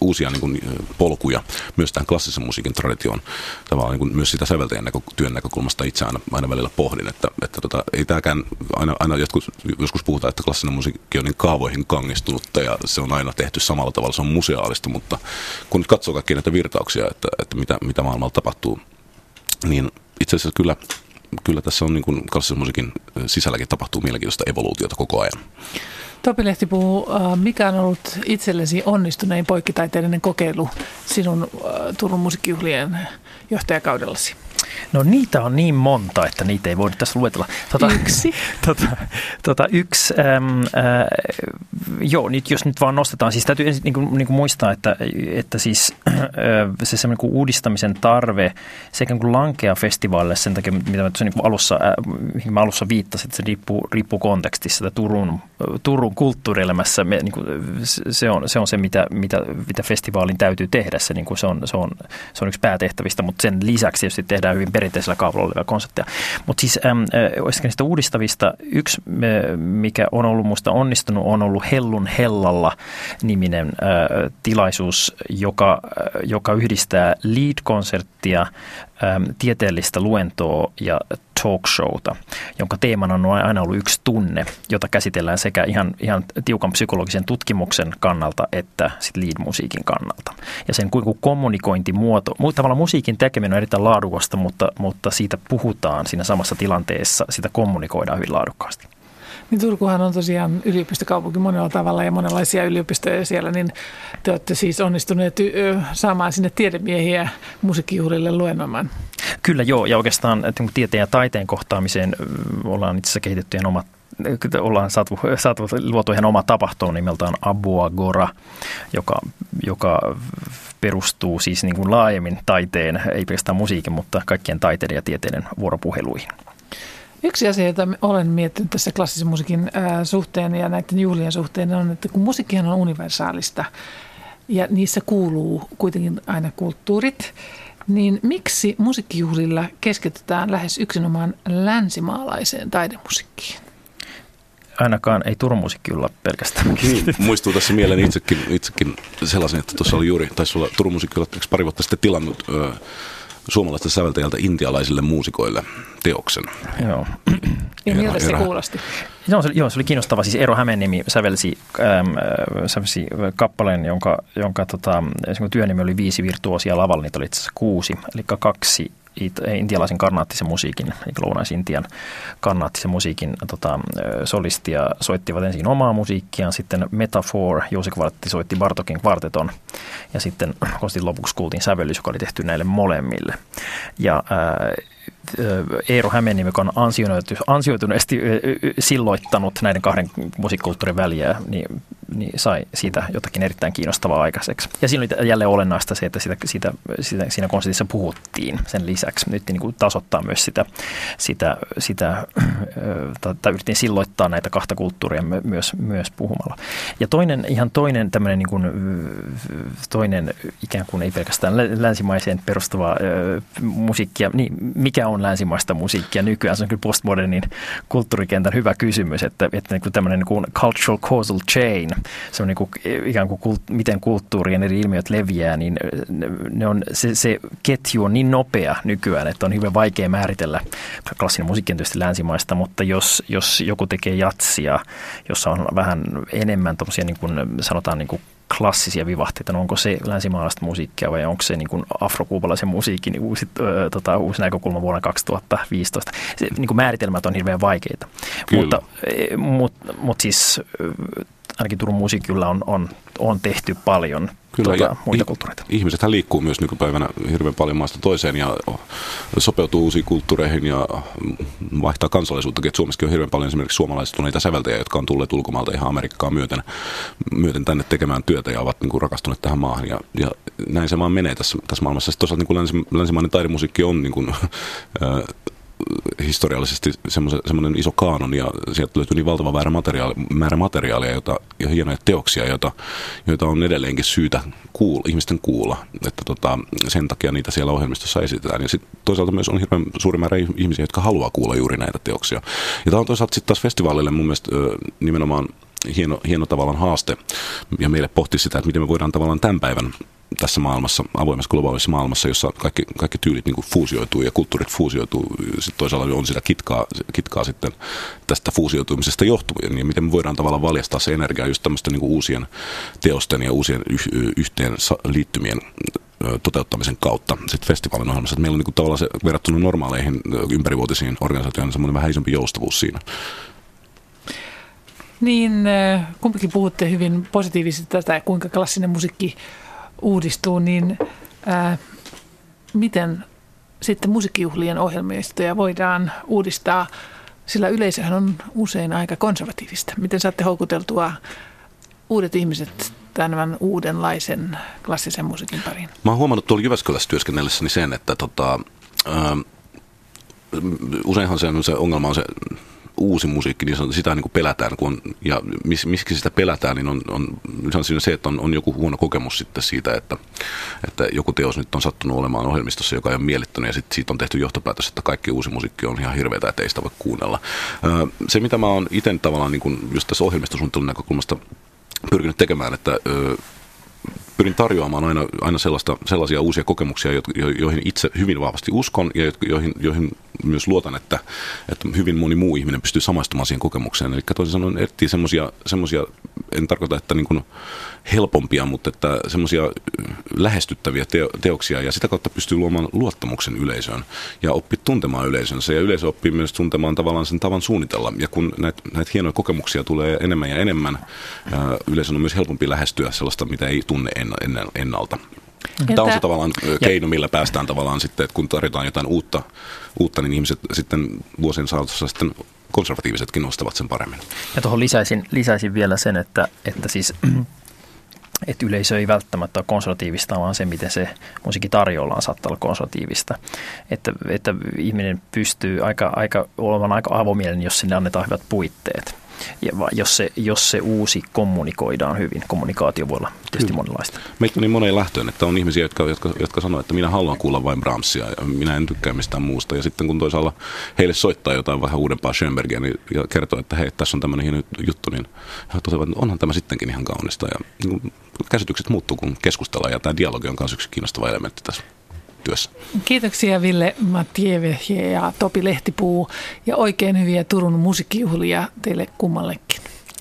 uusia niin kuin polkuja myös tähän klassisen musiikin traditioon. Tavallaan niin kuin myös sitä säveltäjän näkö, työn näkökulmasta itse aina, aina välillä pohdin, että, että tota, ei tämäkään, aina, aina jotkut, joskus puhutaan, että klassinen musiikki on niin kaavoihin kangistunutta ja se on aina tehty samalla tavalla, se on museaalista, mutta kun nyt katsoo kaikkia näitä virtauksia, että, että mitä, mitä maailmalla tapahtuu, niin itse asiassa kyllä, kyllä tässä on niin kuin musiikin sisälläkin tapahtuu mielenkiintoista evoluutiota koko ajan. Topi Lehti puhuu, mikä on ollut itsellesi onnistunein poikkitaiteellinen kokeilu sinun Turun musiikkijuhlien johtajakaudellasi? No niitä on niin monta, että niitä ei voida tässä luetella. Tota, yksi? *laughs* Tota, tota, yksi, äm, ä, joo, nyt, jos nyt vaan nostetaan, siis täytyy ensin niin kuin, niin kuin muistaa, että, että siis ä, se semmoinen kuin uudistamisen tarve sekä kuin lankea festivaalille sen takia, mitä mä tuossa niin alussa, ä, mä alussa viittasin, että se riippuu, riippuu kontekstissa, että Turun Turun kulttuurielämässä niin kuin, se, on, se on se, mitä, mitä, mitä festivaalin täytyy tehdä. Se, niin kuin se, on, se, on, se on yksi päätehtävistä, mutta sen lisäksi tietysti tehdään hyvin perinteisellä kaavalla olevia konsepteja. Mutta siis äm, niistä uudistavista yksi, mikä on ollut minusta onnistunut, on ollut Hellun Hellalla niminen äh, tilaisuus, joka, joka yhdistää lead-konserttia, tieteellistä luentoa ja talk showta, jonka teemana on aina ollut yksi tunne, jota käsitellään sekä ihan, ihan tiukan psykologisen tutkimuksen kannalta että sit lead-musiikin kannalta. Ja sen kuin kommunikointimuoto, tavallaan musiikin tekeminen on erittäin laadukasta, mutta, mutta siitä puhutaan siinä samassa tilanteessa, sitä kommunikoidaan hyvin laadukkaasti. Niin Turkuhan on tosiaan yliopistokaupunki monella tavalla ja monenlaisia yliopistoja siellä, niin te olette siis onnistuneet saamaan sinne tiedemiehiä musiikkijuhlille luennoimaan. Kyllä joo, ja oikeastaan tieteen ja taiteen kohtaamiseen ollaan itse asiassa kehitetty ihan omat ollaan saatu, saatu luotu ihan oma tapahtuma nimeltään Abuagora, joka, joka perustuu siis niin kuin laajemmin taiteen, ei pelkästään musiikin, mutta kaikkien taiteiden ja tieteiden vuoropuheluihin. Yksi asia, jota olen miettinyt tässä klassisen musiikin suhteen ja näiden juhlien suhteen on, että kun musiikkihan on universaalista ja niissä kuuluu kuitenkin aina kulttuurit, niin miksi musiikkijuhlilla keskitytään lähes yksinomaan länsimaalaiseen taidemusiikkiin? ainakaan ei turumusiikki olla pelkästään. Niin, muistuu tässä mieleen itsekin, itsekin sellaisen, että tuossa oli juuri, taisi olla turumusiikki pari vuotta sitten tilannut ö, suomalaista säveltäjältä intialaisille muusikoille teoksen. Joo. *clears throat* Ja miltä se kuulosti? Joo se, joo, se oli kiinnostava. Siis Eero Hämeenniemi sävelsi, ähm, sävelsi kappaleen, jonka, jonka tota, työnimi oli viisi virtuosia lavalla, niitä oli itse asiassa kuusi. Eli kaksi intialaisen karnaattisen musiikin, eli lounais-Intian karnaattisen musiikin tota, solistia soittivat ensin omaa musiikkiaan, sitten Metafor, Jousi Kvartti soitti Bartokin kvarteton, ja *clears throat* sitten lopuksi kuultiin sävellys, joka oli tehty näille molemmille. Ja ää, Eero Hämeenniemi, joka on ansioituneesti silloittanut näiden kahden musiikkulttuurin väliä, niin, niin sai siitä jotakin erittäin kiinnostavaa aikaiseksi. Ja siinä oli jälleen olennaista se, että sitä, sitä, sitä, siinä konsertissa puhuttiin sen lisäksi. Nyt niin kuin tasoittaa myös sitä, sitä, sitä tai yritin silloittaa näitä kahta kulttuuria myös, myös puhumalla. Ja toinen, ihan toinen tämmöinen niin kuin, toinen ikään kuin ei pelkästään länsimaiseen perustuva musiikkia, niin mikä on länsimaista musiikkia nykyään? Se on kyllä postmodernin kulttuurikentän hyvä kysymys, että, että niin kuin tämmöinen niin kuin cultural causal chain, se on niin kuin, ikään kuin kult, miten kulttuurien eri ilmiöt leviää, niin ne on, se, se ketju on niin nopea nykyään, että on hyvin vaikea määritellä. Klassinen musiikki tietysti länsimaista, mutta jos, jos joku tekee jatsia, jossa on vähän enemmän niin kuin, sanotaan niin kuin klassisia vivahteita, no onko se länsimaalaista musiikkia vai onko se niin kuin afrokuubalaisen musiikin uusi, ö, tota, uusi näkökulma vuonna 2015. Se, niin kuin määritelmät on hirveän vaikeita, Kyllä. mutta, e, mutta, mutta siis ainakin Turun musiikilla on, on, on tehty paljon Kyllä, tuota, ja muita kulttuureita. Ihmisethän liikkuu myös nykypäivänä hirveän paljon maasta toiseen ja sopeutuu uusiin kulttuureihin ja vaihtaa kansallisuuttakin. Et Suomessakin on hirveän paljon esimerkiksi suomalaistuneita säveltäjiä, jotka on tulleet ulkomailta ihan Amerikkaa myöten, myöten tänne tekemään työtä ja ovat niin kuin rakastuneet tähän maahan. Ja, ja näin se vaan menee tässä, tässä maailmassa. Sitten toisaalta niin kuin länsimainen taidemusiikki on *laughs* niin kuin, historiallisesti semmoinen iso kaanon ja sieltä löytyy niin valtava määrä, materiaali, määrä materiaalia jota, ja hienoja teoksia, joita, joita on edelleenkin syytä kuulla, ihmisten kuulla. Että tota, sen takia niitä siellä ohjelmistossa esitetään. Ja sitten toisaalta myös on hirveän suuri määrä ihmisiä, jotka haluaa kuulla juuri näitä teoksia. Ja tämä on toisaalta sitten taas festivaalille mun mielestä nimenomaan hieno, hieno tavallaan haaste ja meille pohti sitä, että miten me voidaan tavallaan tämän päivän tässä maailmassa, avoimessa globaalissa maailmassa, jossa kaikki, kaikki tyylit niin fuusioituu ja kulttuurit fuusioituu, sitten toisaalta on sitä kitkaa, kitkaa sitten tästä fuusioitumisesta johtuvien, niin miten me voidaan tavallaan valjastaa se energia just tämmöisten niin uusien teosten ja uusien yhteen liittymien toteuttamisen kautta sitten festivaalin ohjelmassa. Että meillä on niin tavallaan se verrattuna normaaleihin ympärivuotisiin organisaatioihin semmoinen vähän isompi joustavuus siinä. Niin, kumpikin puhutte hyvin positiivisesti tästä, kuinka klassinen musiikki uudistuu, niin ää, miten sitten musiikkijuhlien ohjelmistoja voidaan uudistaa, sillä yleisöhän on usein aika konservatiivista. Miten saatte houkuteltua uudet ihmiset tämän uudenlaisen klassisen musiikin pariin? Mä oon huomannut tuolla Jyväskylässä työskennellessäni sen, että tota, ää, useinhan se, se ongelma on se uusi musiikki, niin sitä niin kuin pelätään. Kun on, ja mis, miksi sitä pelätään, niin on, on, on se, että on, on joku huono kokemus sitten siitä, että, että joku teos nyt on sattunut olemaan ohjelmistossa, joka ei ole miellyttänyt, ja sitten siitä on tehty johtopäätös, että kaikki uusi musiikki on ihan hirveätä, että ei sitä voi kuunnella. Se, mitä mä oon itse tavallaan niin kuin just tässä ohjelmistosuunnittelun näkökulmasta pyrkinyt tekemään, että pyrin tarjoamaan aina, aina sellaista, sellaisia uusia kokemuksia, joihin itse hyvin vahvasti uskon ja joihin, joihin myös luotan, että, että hyvin moni muu ihminen pystyy samaistumaan siihen kokemukseen. Eli toisin sanoen etsii semmoisia, en tarkoita, että niin kuin helpompia, mutta että semmoisia lähestyttäviä teo, teoksia ja sitä kautta pystyy luomaan luottamuksen yleisöön ja oppii tuntemaan yleisönsä ja yleisö oppii myös tuntemaan tavallaan sen tavan suunnitella. Ja kun näitä, näitä hienoja kokemuksia tulee enemmän ja enemmän, yleisön on myös helpompi lähestyä sellaista, mitä ei tunne ennalta. Entä? Tämä on se tavallaan keino, millä päästään tavallaan sitten, että kun tarjotaan jotain uutta, uutta niin ihmiset sitten vuosien saatossa sitten konservatiivisetkin nostavat sen paremmin. Ja tuohon lisäisin, lisäisin vielä sen, että, että siis *clears throat* että yleisö ei välttämättä ole konservatiivista, vaan se, miten se musiikki tarjolla saattaa olla konservatiivista. Että, että ihminen pystyy aika, aika, olemaan aika avomielinen, jos sinne annetaan hyvät puitteet. Ja jos se, jos se uusi kommunikoidaan hyvin, kommunikaatio voi olla tietysti Kyllä. monenlaista. Meitä on niin moneen lähtöön, että on ihmisiä, jotka, jotka, jotka sanoo, että minä haluan kuulla vain Brahmsia ja minä en tykkää mistään muusta. Ja sitten kun toisaalla heille soittaa jotain vähän uudempaa Schönbergia niin, ja kertoo, että hei, tässä on tämmöinen hieno juttu, niin he toteavat, että onhan tämä sittenkin ihan kaunista. Ja niin, käsitykset muuttuu, kun keskustellaan ja tämä dialogi on myös yksi kiinnostava elementti tässä työssä. Kiitoksia Ville Mattieve ja Topi Lehtipuu ja oikein hyviä Turun musiikkijuhlia teille kummallekin.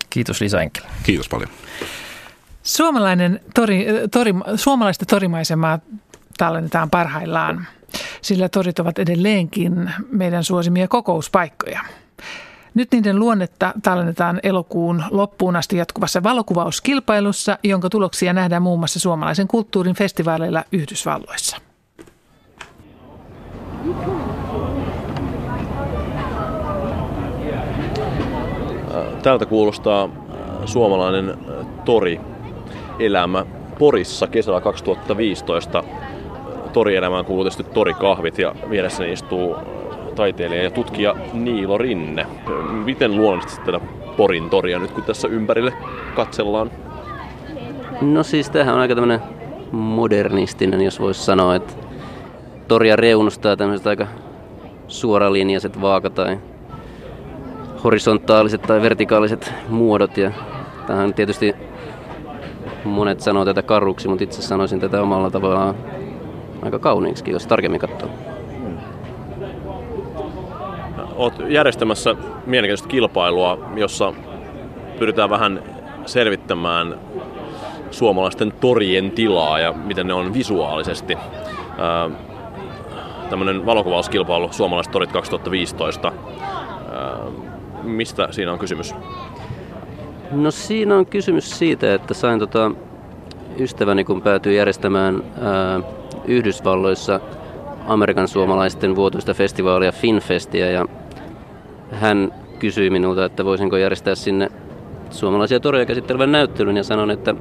Kiitos Lisa Enkel. Kiitos paljon. Suomalainen tori, tori, suomalaista torimaisemaa tallennetaan parhaillaan, sillä torit ovat edelleenkin meidän suosimia kokouspaikkoja. Nyt niiden luonnetta tallennetaan elokuun loppuun asti jatkuvassa valokuvauskilpailussa, jonka tuloksia nähdään muun muassa suomalaisen kulttuurin festivaaleilla Yhdysvalloissa. Tältä kuulostaa äh, suomalainen äh, tori elämä Porissa kesällä 2015. Torielämään kuuluu tietysti torikahvit ja vieressäni istuu äh, taiteilija ja tutkija Niilo Rinne. Miten luonnollisesti tätä Porin toria nyt kun tässä ympärille katsellaan? No siis tämähän on aika tämmöinen modernistinen, jos voisi sanoa, että toria reunustaa tämmöiset aika suoralinjaiset vaaka- tai horisontaaliset tai vertikaaliset muodot. Ja tähän tietysti monet sanoo tätä karuksi, mutta itse sanoisin tätä omalla tavallaan aika kauniiksi, jos tarkemmin katsoo. Olet järjestämässä mielenkiintoista kilpailua, jossa pyritään vähän selvittämään suomalaisten torien tilaa ja miten ne on visuaalisesti tämmöinen valokuvauskilpailu Suomalaiset torit 2015. Mistä siinä on kysymys? No siinä on kysymys siitä, että sain tota ystäväni, kun päätyi järjestämään ää, Yhdysvalloissa Amerikan suomalaisten vuotuista festivaalia Finfestia ja hän kysyi minulta, että voisinko järjestää sinne suomalaisia toreja käsittelevän näyttelyn ja sanon, että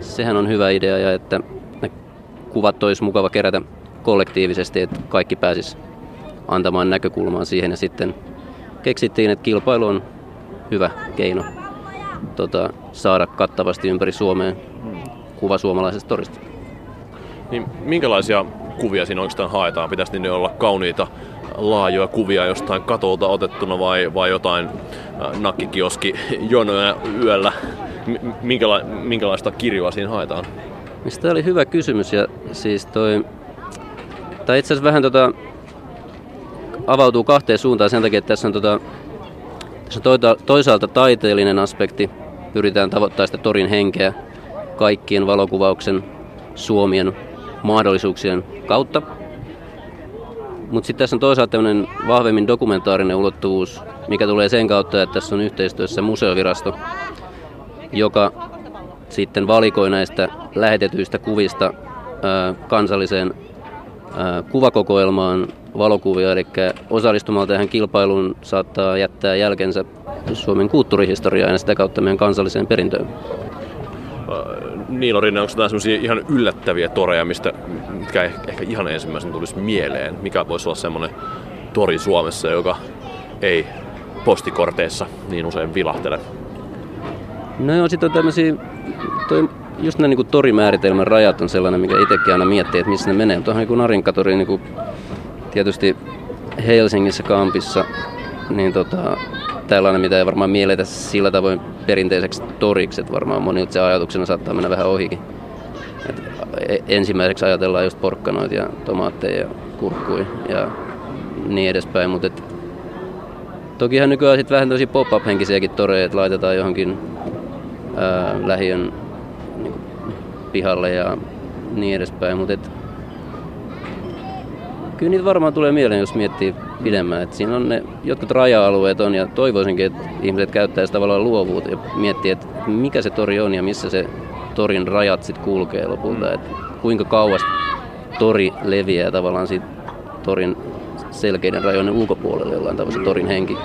sehän on hyvä idea ja että ne kuvat olisi mukava kerätä kollektiivisesti, että kaikki pääsis antamaan näkökulmaa siihen ja sitten keksittiin, että kilpailu on hyvä keino tota, saada kattavasti ympäri Suomeen kuva suomalaisesta torista. Niin, minkälaisia kuvia siinä oikeastaan haetaan? Pitäisi ne olla kauniita laajoja kuvia jostain katolta otettuna vai, vai jotain äh, nakkikioski jonoja yöllä? Minkäla, minkälaista kirjoa siinä haetaan? Tämä oli hyvä kysymys ja siis toi Tämä itse asiassa vähän tota, avautuu kahteen suuntaan sen takia, että tässä on, tota, tässä on toisaalta taiteellinen aspekti. Pyritään tavoittaa sitä torin henkeä kaikkien valokuvauksen suomien mahdollisuuksien kautta. Mutta sitten tässä on toisaalta tämmöinen vahvemmin dokumentaarinen ulottuvuus, mikä tulee sen kautta, että tässä on yhteistyössä museovirasto, joka sitten valikoi näistä lähetetyistä kuvista kansalliseen kuvakokoelmaan valokuvia, eli osallistumalla tähän kilpailuun saattaa jättää jälkensä Suomen kulttuurihistoriaan ja sitä kautta meidän kansalliseen perintöön. Niilo Rinne, onko jotain sellaisia ihan yllättäviä toreja, mistä, mitkä ehkä ihan ensimmäisen tulisi mieleen? Mikä voisi olla semmoinen tori Suomessa, joka ei postikorteissa niin usein vilahtelet? No joo, sitten on tämmöisiä, toi, just nämä niin torimääritelmän rajat on sellainen, mikä itsekin aina miettii, että missä ne menee. Tuohon niin Narinkatori niin kuin, tietysti Helsingissä kampissa, niin tota, tällainen, mitä ei varmaan mielletä sillä tavoin perinteiseksi toriksi, että varmaan monilta se ajatuksena saattaa mennä vähän ohikin. Et e, ensimmäiseksi ajatellaan just porkkanoita ja tomaatteja ja kurkkuja ja niin edespäin, mutta et, tokihan nykyään sitten vähän tosi pop-up-henkisiäkin toreja, että laitetaan johonkin ää, lähiön pihalle ja niin edespäin, mutta et, kyllä niitä varmaan tulee mieleen, jos miettii pidemmän. Et siinä on ne jotkut raja-alueet on ja toivoisinkin, että ihmiset käyttäisivät tavallaan luovuutta ja miettii, että mikä se tori on ja missä se torin rajat sitten kulkee lopulta. Et kuinka kauas tori leviää tavallaan siitä torin selkeiden rajojen ulkopuolelle jollain tavalla se torin henki.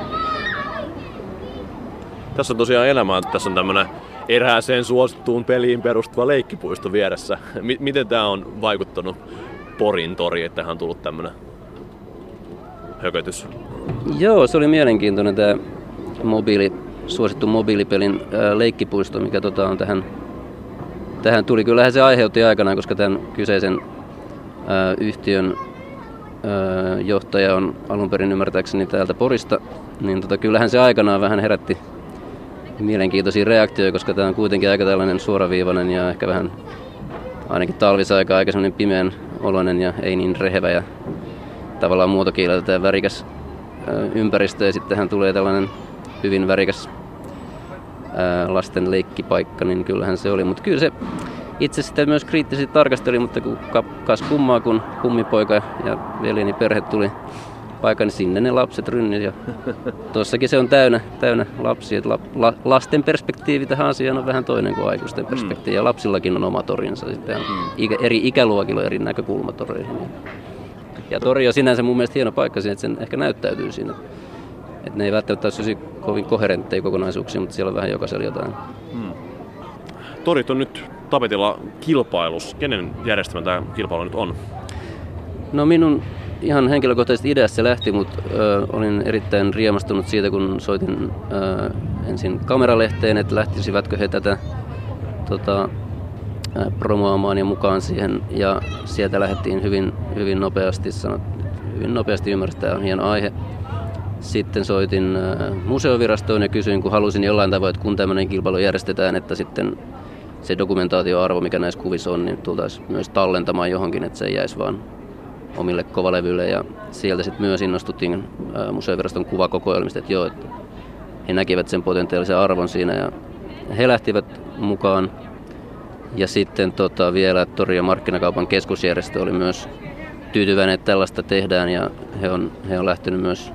Tässä on tosiaan elämää. Tässä on tämmöinen erääseen suosittuun peliin perustuva leikkipuisto vieressä. M- miten tämä on vaikuttanut Porin tori, että tähän on tullut tämmöinen hökötys? Joo, se oli mielenkiintoinen tämä mobiili, suosittu mobiilipelin ää, leikkipuisto, mikä tota on tähän, tähän tuli. Kyllähän se aiheutti aikanaan, koska tämän kyseisen ää, yhtiön johtaja on alun perin ymmärtääkseni täältä Porista, niin tota, kyllähän se aikanaan vähän herätti mielenkiintoisia reaktioita, koska tämä on kuitenkin aika tällainen suoraviivainen ja ehkä vähän ainakin talvisaika aika sellainen pimeän oloinen ja ei niin rehevä ja tavallaan muotokieleltä ja värikäs ympäristö ja sittenhän tulee tällainen hyvin värikäs lasten leikkipaikka, niin kyllähän se oli. Mutta kyllä se itse sitä myös kriittisesti tarkasteli, mutta kun kas kummaa, kun kummipoika ja veljeni perhe tuli paikan, niin sinne ne lapset rynnit. Ja tuossakin se on täynnä, täynnä lapsia. La, la, lasten perspektiivi tähän asiaan on vähän toinen kuin aikuisten mm. perspektiivi. Ja lapsillakin on oma torinsa. Sitten mm. ikä, eri ikäluokilla eri näkökulmatoreihin. Ja tori on sinänsä mun mielestä hieno paikka siinä, että sen ehkä näyttäytyy siinä. Että ne ei välttämättä ole kovin koherentteja kokonaisuuksia, mutta siellä on vähän jokaisella jotain. Hmm. Torit on nyt tapetilla kilpailus. Kenen järjestämä tämä kilpailu nyt on? No minun ihan henkilökohtaisesti ideasta se lähti, mutta ö, olin erittäin riemastunut siitä, kun soitin ö, ensin kameralehteen, että lähtisivätkö he tätä tota, promoamaan ja mukaan siihen. Ja sieltä lähdettiin hyvin, hyvin nopeasti, sanot, hyvin nopeasti ymmärtää, on hieno aihe. Sitten soitin museovirastoon ja kysyin, kun halusin jollain tavoin, että kun tämmöinen kilpailu järjestetään, että sitten se dokumentaatioarvo, mikä näissä kuvissa on, niin tultaisiin myös tallentamaan johonkin, että se ei jäisi vaan omille kovalevyille. Ja sieltä sitten myös innostuttiin museoviraston kuvakokoelmista, että joo, että he näkivät sen potentiaalisen arvon siinä ja he lähtivät mukaan ja sitten tota, vielä Tori- ja markkinakaupan keskusjärjestö oli myös tyytyväinen, että tällaista tehdään ja he on, he on lähtenyt myös,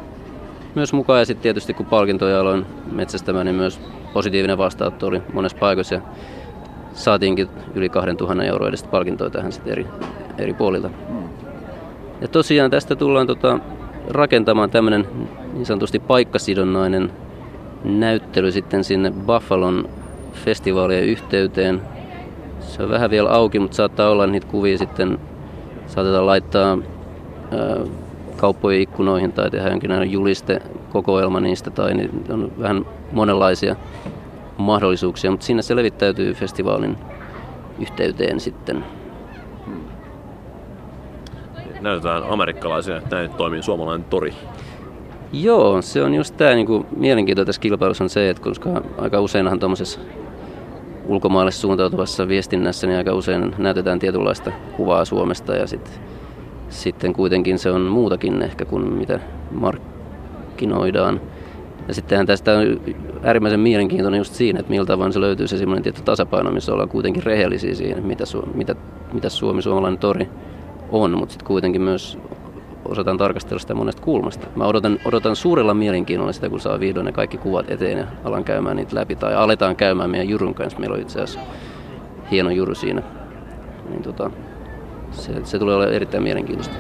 myös mukaan. Ja sitten tietysti kun palkintoja aloin metsästämään, niin myös positiivinen vastaanotto oli monessa paikassa. Ja saatiinkin yli 2000 euroa edestä palkintoja tähän sitten eri, eri puolilta. Ja tosiaan tästä tullaan tota, rakentamaan tämmöinen niin sanotusti paikkasidonnainen näyttely sitten sinne Buffalon festivaalien yhteyteen se on vähän vielä auki, mutta saattaa olla niitä kuvia sitten saatetaan laittaa ää, kauppojen ikkunoihin tai tehdä jonkinlainen juliste kokoelma niistä tai niin on vähän monenlaisia mahdollisuuksia, mutta siinä se levittäytyy festivaalin yhteyteen sitten. Näytetään amerikkalaisia, että näin toimii suomalainen tori. Joo, se on just tämä niin mielenkiintoinen tässä kilpailussa on se, että koska aika useinhan tuommoisessa ulkomaille suuntautuvassa viestinnässä niin aika usein näytetään tietynlaista kuvaa Suomesta ja sit, sitten kuitenkin se on muutakin ehkä kuin mitä markkinoidaan. Ja sittenhän tästä on äärimmäisen mielenkiintoinen just siinä, että miltä vaan se löytyy se semmoinen tietty tasapaino, missä ollaan kuitenkin rehellisiä siinä, mitä, mitä, mitä Suomi, suomalainen tori on, mutta sitten kuitenkin myös osataan tarkastella sitä monesta kulmasta. Mä odotan, odotan suurella mielenkiinnolla sitä, kun saa vihdoin ne kaikki kuvat eteen ja alan käymään niitä läpi. Tai aletaan käymään meidän Jurun kanssa. Meillä on itse asiassa hieno Juru siinä. Niin tota, se, se tulee olemaan erittäin mielenkiintoista.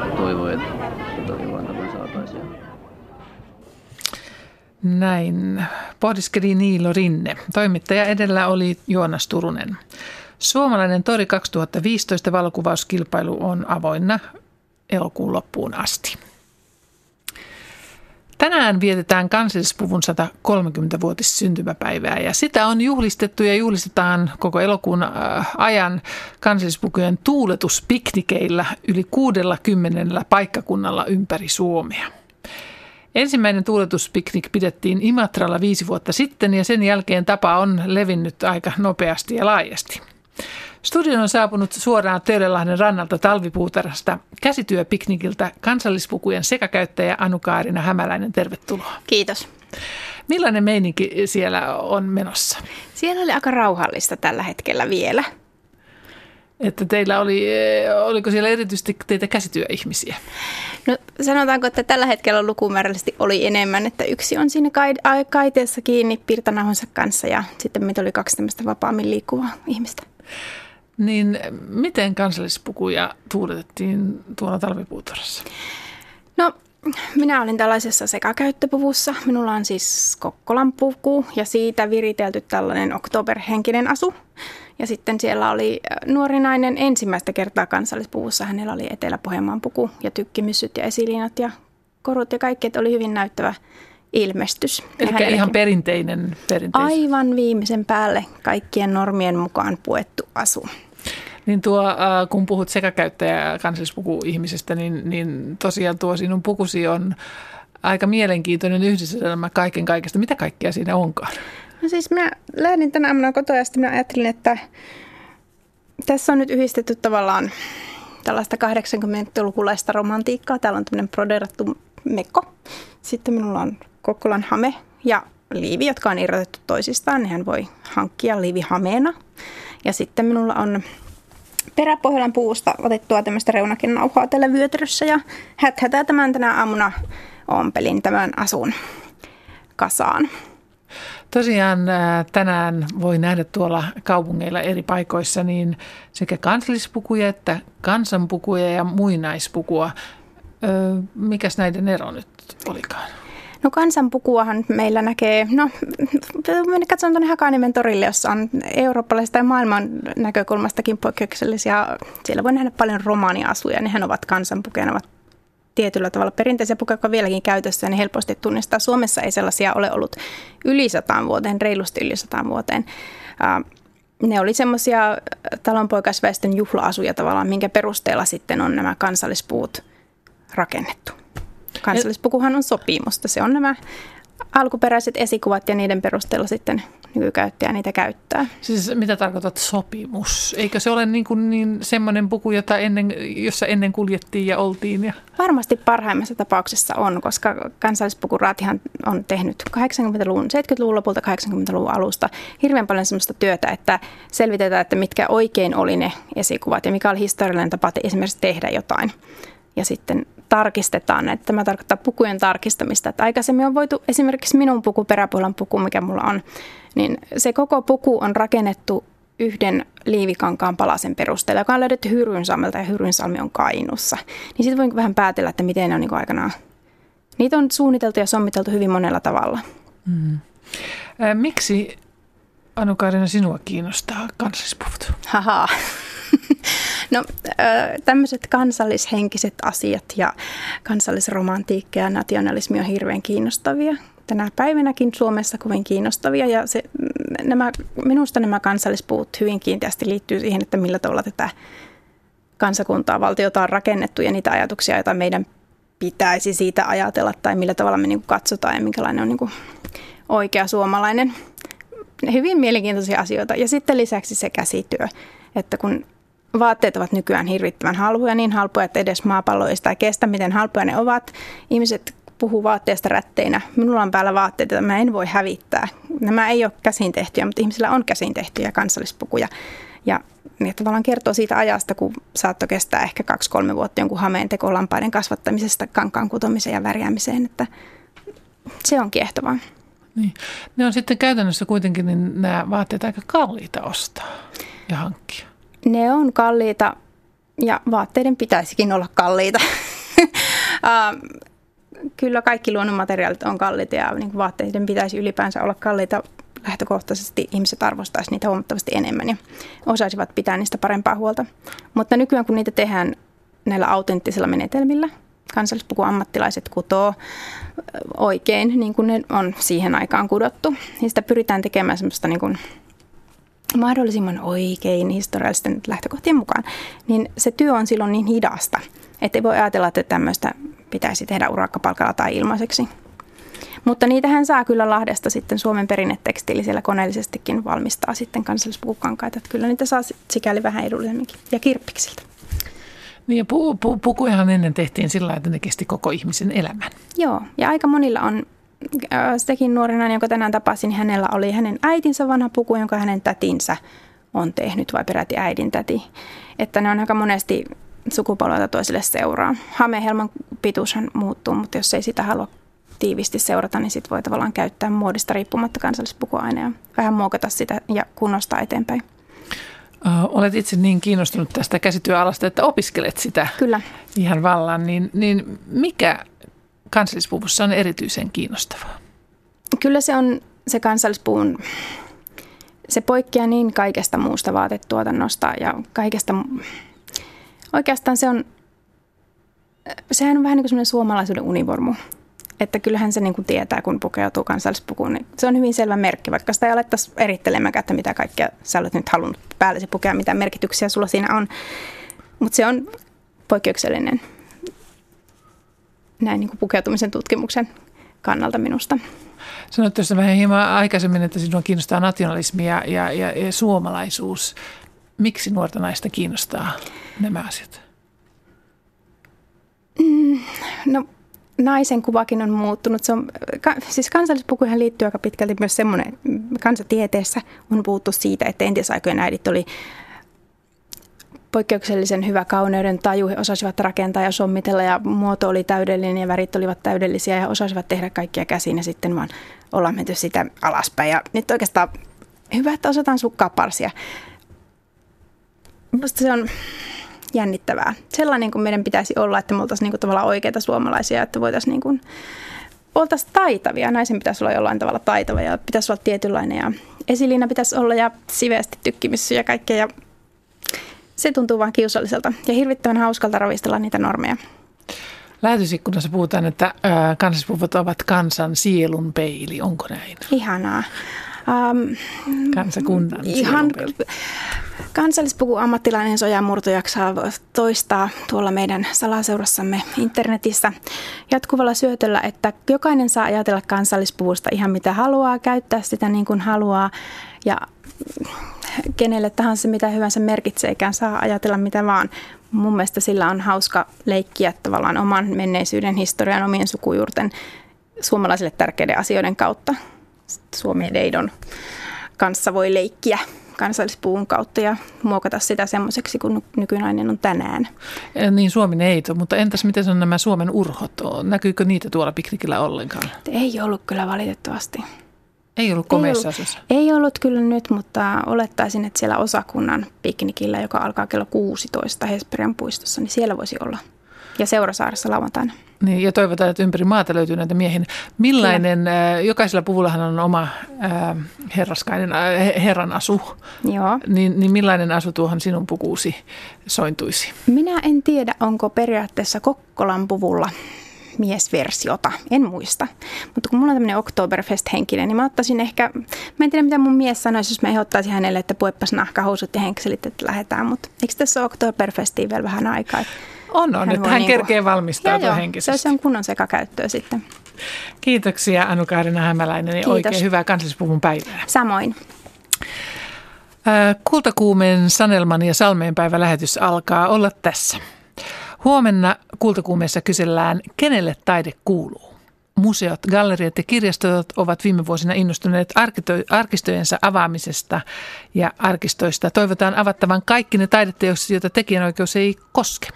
Hän toivoi, että tota jollain tavoin saataisiin. Näin pohdiskeli Niilo Rinne. Toimittaja edellä oli Joonas Turunen. Suomalainen Tori 2015 valokuvauskilpailu on avoinna elokuun loppuun asti. Tänään vietetään kansallispuvun 130-vuotis syntymäpäivää ja sitä on juhlistettu ja juhlistetaan koko elokuun äh, ajan kansallispukujen tuuletuspiknikeillä yli 60 paikkakunnalla ympäri Suomea. Ensimmäinen tuuletuspiknik pidettiin Imatralla viisi vuotta sitten ja sen jälkeen tapa on levinnyt aika nopeasti ja laajasti. Studion on saapunut suoraan Töölönlahden rannalta talvipuutarhasta käsityöpiknikiltä kansallispukujen sekakäyttäjä Anu-Kaarina Hämäläinen. Tervetuloa. Kiitos. Millainen meininki siellä on menossa? Siellä oli aika rauhallista tällä hetkellä vielä. Että teillä oli, oliko siellä erityisesti teitä käsityöihmisiä? No sanotaanko, että tällä hetkellä lukumäärällisesti oli enemmän, että yksi on siinä kaiteessa kiinni pirtanahonsa kanssa ja sitten meitä oli kaksi tämmöistä vapaammin liikkuvaa ihmistä. Niin miten kansallispukuja tuuletettiin tuolla talvipuutarhassa? No minä olin tällaisessa sekakäyttöpuvussa. Minulla on siis Kokkolan puku ja siitä viritelty tällainen oktoberhenkinen asu. Ja sitten siellä oli äh, nuori nainen ensimmäistä kertaa kansallispuvussa. Hänellä oli Etelä-Pohjanmaan puku ja tykkimyssyt ja esiliinat ja korut ja kaikki. Että oli hyvin näyttävä ilmestys. Eli hänellekin. ihan perinteinen, perinteinen. Aivan viimeisen päälle kaikkien normien mukaan puettu asu. Niin tuo, äh, kun puhut sekä käyttäjä kansallispuku ihmisestä, niin, niin tosiaan tuo sinun pukusi on aika mielenkiintoinen yhdistelmä kaiken kaikesta. Mitä kaikkea siinä onkaan? No siis minä lähdin tänä aamuna kotoa ja sitten minä ajattelin, että tässä on nyt yhdistetty tavallaan tällaista 80-lukulaista romantiikkaa. Täällä on tämmöinen proderattu mekko. Sitten minulla on Kokkolan hame ja liivi, jotka on irrotettu toisistaan. Nehän voi hankkia liivihameena. Ja sitten minulla on peräpohjolan puusta otettua tämmöistä reunakin nauhaa tällä vyötärössä ja häthätää tämän tänä aamuna ompelin tämän asun kasaan. Tosiaan äh, tänään voi nähdä tuolla kaupungeilla eri paikoissa niin sekä kansallispukuja että kansanpukuja ja muinaispukua. Mikäs näiden ero nyt olikaan? No kansanpukuahan meillä näkee, no katsomaan tuonne Hakaniemen torille, jossa on eurooppalaisesta ja maailman näkökulmastakin poikkeuksellisia. Siellä voi nähdä paljon romaaniasuja, nehän ovat kansanpukeja, ne ovat tietyllä tavalla perinteisiä pukuja, jotka vieläkin käytössä ne helposti tunnistaa. Suomessa ei sellaisia ole ollut yli sataan vuoteen, reilusti yli sataan vuoteen. Ne oli semmoisia talonpoikaisväestön juhla-asuja tavallaan, minkä perusteella sitten on nämä kansallispuut rakennettu. Kansallispukuhan on sopimusta. Se on nämä alkuperäiset esikuvat ja niiden perusteella sitten nykykäyttäjä niitä käyttää. Siis mitä tarkoitat sopimus? Eikö se ole niin, kuin niin semmoinen puku, jota ennen, jossa ennen kuljettiin ja oltiin? Ja... Varmasti parhaimmassa tapauksessa on, koska kansallispukuraatihan on tehnyt 80-luvun, 70-luvun lopulta 80-luvun alusta hirveän paljon sellaista työtä, että selvitetään, että mitkä oikein oli ne esikuvat ja mikä oli historiallinen tapa esimerkiksi tehdä jotain. Ja sitten tarkistetaan, että tämä tarkoittaa pukujen tarkistamista. Että aikaisemmin on voitu esimerkiksi minun puku, peräpuolen puku, mikä mulla on, niin se koko puku on rakennettu yhden liivikankaan palasen perusteella, joka on löydetty Hyrynsalmelta ja Hyrynsalmi on Kainussa. Niin sitten voin vähän päätellä, että miten ne on niin aikanaan. Niitä on suunniteltu ja sommiteltu hyvin monella tavalla. Mm. miksi Anu-Kaarina sinua kiinnostaa kansallispuvut? Haha. *laughs* No tämmöiset kansallishenkiset asiat ja kansallisromantiikka ja nationalismi on hirveän kiinnostavia. Tänä päivänäkin Suomessa kovin kiinnostavia ja se, nämä, minusta nämä kansallispuut hyvin kiinteästi liittyy siihen, että millä tavalla tätä kansakuntaa, valtiota on rakennettu ja niitä ajatuksia, joita meidän pitäisi siitä ajatella tai millä tavalla me niin katsotaan ja minkälainen on niin oikea suomalainen. Hyvin mielenkiintoisia asioita. Ja sitten lisäksi se käsityö, että kun vaatteet ovat nykyään hirvittävän halpoja, niin halpoja, että edes maapallo ei sitä kestä, miten halpoja ne ovat. Ihmiset puhuu vaatteesta rätteinä. Minulla on päällä vaatteita, joita mä en voi hävittää. Nämä ei ole käsin tehtyjä, mutta ihmisillä on käsin tehtyjä kansallispukuja. Ja ne tavallaan kertoo siitä ajasta, kun saattoi kestää ehkä kaksi-kolme vuotta jonkun hameen tekolampaiden kasvattamisesta kankaan kutomiseen ja värjäämiseen, että se on kiehtovaa. Niin. Ne on sitten käytännössä kuitenkin niin nämä vaatteet aika kalliita ostaa ja hankkia. Ne on kalliita ja vaatteiden pitäisikin olla kalliita. *laughs* Kyllä kaikki luonnonmateriaalit on kalliita ja niin vaatteiden pitäisi ylipäänsä olla kalliita lähtökohtaisesti ihmiset arvostaisivat niitä huomattavasti enemmän ja osaisivat pitää niistä parempaa huolta. Mutta nykyään kun niitä tehdään näillä autenttisilla menetelmillä, kansallispuku ammattilaiset kutoo oikein, niin kuin ne on siihen aikaan kudottu, niin sitä pyritään tekemään semmoista niin kuin mahdollisimman oikein historiallisten lähtökohtien mukaan, niin se työ on silloin niin hidasta, että ei voi ajatella, että tämmöistä pitäisi tehdä urakkapalkalla tai ilmaiseksi. Mutta niitähän saa kyllä Lahdesta sitten Suomen perinnetekstiili siellä koneellisestikin valmistaa sitten kansallispukukankaita. Että kyllä niitä saa sikäli vähän edullisemminkin ja kirppiksiltä. Niin ja pu, pu, pukujahan ennen tehtiin sillä että ne kesti koko ihmisen elämän. Joo, ja aika monilla on sekin nuorena, jonka tänään tapasin, niin hänellä oli hänen äitinsä vanha puku, jonka hänen tätinsä on tehnyt, vai peräti äidin täti. Että ne on aika monesti sukupolvelta toiselle seuraa. Hamehelman pituushan muuttuu, mutta jos ei sitä halua tiivisti seurata, niin sitten voi tavallaan käyttää muodista riippumatta kansallispukuainea. Vähän muokata sitä ja kunnostaa eteenpäin. Olet itse niin kiinnostunut tästä käsityöalasta, että opiskelet sitä Kyllä. ihan vallan. Niin, niin mikä kansallispuvussa on erityisen kiinnostavaa? Kyllä se on se kansallispuvun, se poikkeaa niin kaikesta muusta vaatetuotannosta ja kaikesta, oikeastaan se on, sehän on vähän niin kuin suomalaisuuden univormu. Että kyllähän se niin kuin tietää, kun pukeutuu kansallispukuun, niin se on hyvin selvä merkki, vaikka sitä ei alettaisi erittelemään, että mitä kaikkea sä olet nyt halunnut päälle se pukea, mitä merkityksiä sulla siinä on. Mutta se on poikkeuksellinen näin niin kuin pukeutumisen tutkimuksen kannalta minusta. Sanoit tuossa vähän hieman aikaisemmin, että sinua kiinnostaa nationalismi ja, ja, ja, ja suomalaisuus. Miksi nuorta naista kiinnostaa nämä asiat? Mm, no naisen kuvakin on muuttunut. Se on, siis kansallispukuihin liittyy aika pitkälti myös semmoinen, kansatieteessä on puhuttu siitä, että entisaikojen äidit oli poikkeuksellisen hyvä kauneuden taju. He osasivat rakentaa ja sommitella ja muoto oli täydellinen ja värit olivat täydellisiä ja osasivat tehdä kaikkia käsin ja sitten vaan ollaan menty sitä alaspäin. Ja nyt oikeastaan hyvä, että osataan sukkaa parsia. Minusta se on jännittävää. Sellainen kuin meidän pitäisi olla, että me oltaisiin niin kuin tavallaan oikeita suomalaisia, että voitaisiin niin kuin, oltaisiin taitavia. Naisen pitäisi olla jollain tavalla taitava ja pitäisi olla tietynlainen ja esiliina pitäisi olla ja siveästi tykkimissä ja kaikkea. Ja se tuntuu vaan kiusalliselta ja hirvittävän hauskalta ravistella niitä normeja. Lähetysikkunassa puhutaan, että kansallispuvut ovat kansan sielun peili. Onko näin? Ihanaa. Um, Kansakunnan ihan kansallispuku ammattilainen Soja Murto jaksaa toistaa tuolla meidän salaseurassamme internetissä jatkuvalla syötöllä, että jokainen saa ajatella kansallispuvusta ihan mitä haluaa, käyttää sitä niin kuin haluaa ja kenelle tahansa mitä hyvänsä merkitseekään, saa ajatella mitä vaan. Mun mielestä sillä on hauska leikkiä tavallaan oman menneisyyden historian, omien sukujuurten suomalaisille tärkeiden asioiden kautta. Suomen Deidon kanssa voi leikkiä kansallispuun kautta ja muokata sitä semmoiseksi kuin nykynainen on tänään. Niin Suomi neito, mutta entäs miten on nämä Suomen urhot? Näkyykö niitä tuolla piknikillä ollenkaan? Ei ollut kyllä valitettavasti. Ei ollut komeissa asussa? Ei ollut kyllä nyt, mutta olettaisin, että siellä osakunnan piknikillä, joka alkaa kello 16 Hesperian puistossa, niin siellä voisi olla. Ja Seurasaaressa lauantaina. Niin, ja toivotaan, että ympäri maata löytyy näitä miehiä. Millainen, äh, jokaisella puvullahan on oma äh, herraskainen, äh, herran asu. Joo. Niin, niin millainen asu tuohon sinun pukuusi sointuisi? Minä en tiedä, onko periaatteessa Kokkolan puvulla miesversiota, en muista. Mutta kun mulla on tämmöinen Oktoberfest-henkinen, niin mä ottaisin ehkä, mä en tiedä mitä mun mies sanoisi, jos mä ehdottaisin hänelle, että pueppas nahkahousut ja henkselit, että lähdetään. Mutta eikö tässä ole Oktoberfestiin vielä vähän aikaa? On, on, hän että hän niin kerkee valmistautua henkisesti. Se on kunnon sekakäyttöä sitten. Kiitoksia Anu-Kaarina Hämäläinen ja Kiitos. oikein hyvää kansallispuvun päivää. Samoin. Kultakuumen Sanelman ja Salmeen päivä lähetys alkaa olla tässä. Huomenna Kultakuumeessa kysellään, kenelle taide kuuluu. Museot, galleriat ja kirjastot ovat viime vuosina innostuneet arkistojensa avaamisesta ja arkistoista. Toivotaan avattavan kaikki ne taideteokset, joita tekijänoikeus ei koske.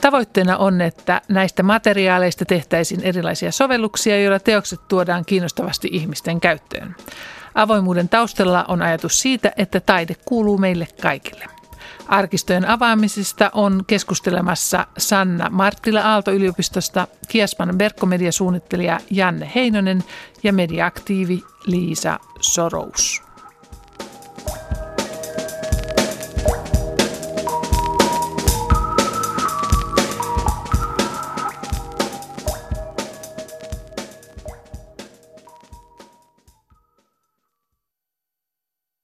Tavoitteena on, että näistä materiaaleista tehtäisiin erilaisia sovelluksia, joilla teokset tuodaan kiinnostavasti ihmisten käyttöön. Avoimuuden taustalla on ajatus siitä, että taide kuuluu meille kaikille. Arkistojen avaamisesta on keskustelemassa Sanna Marttila Aalto-yliopistosta, Kiasman verkkomediasuunnittelija Janne Heinonen ja mediaaktiivi Liisa Sorous.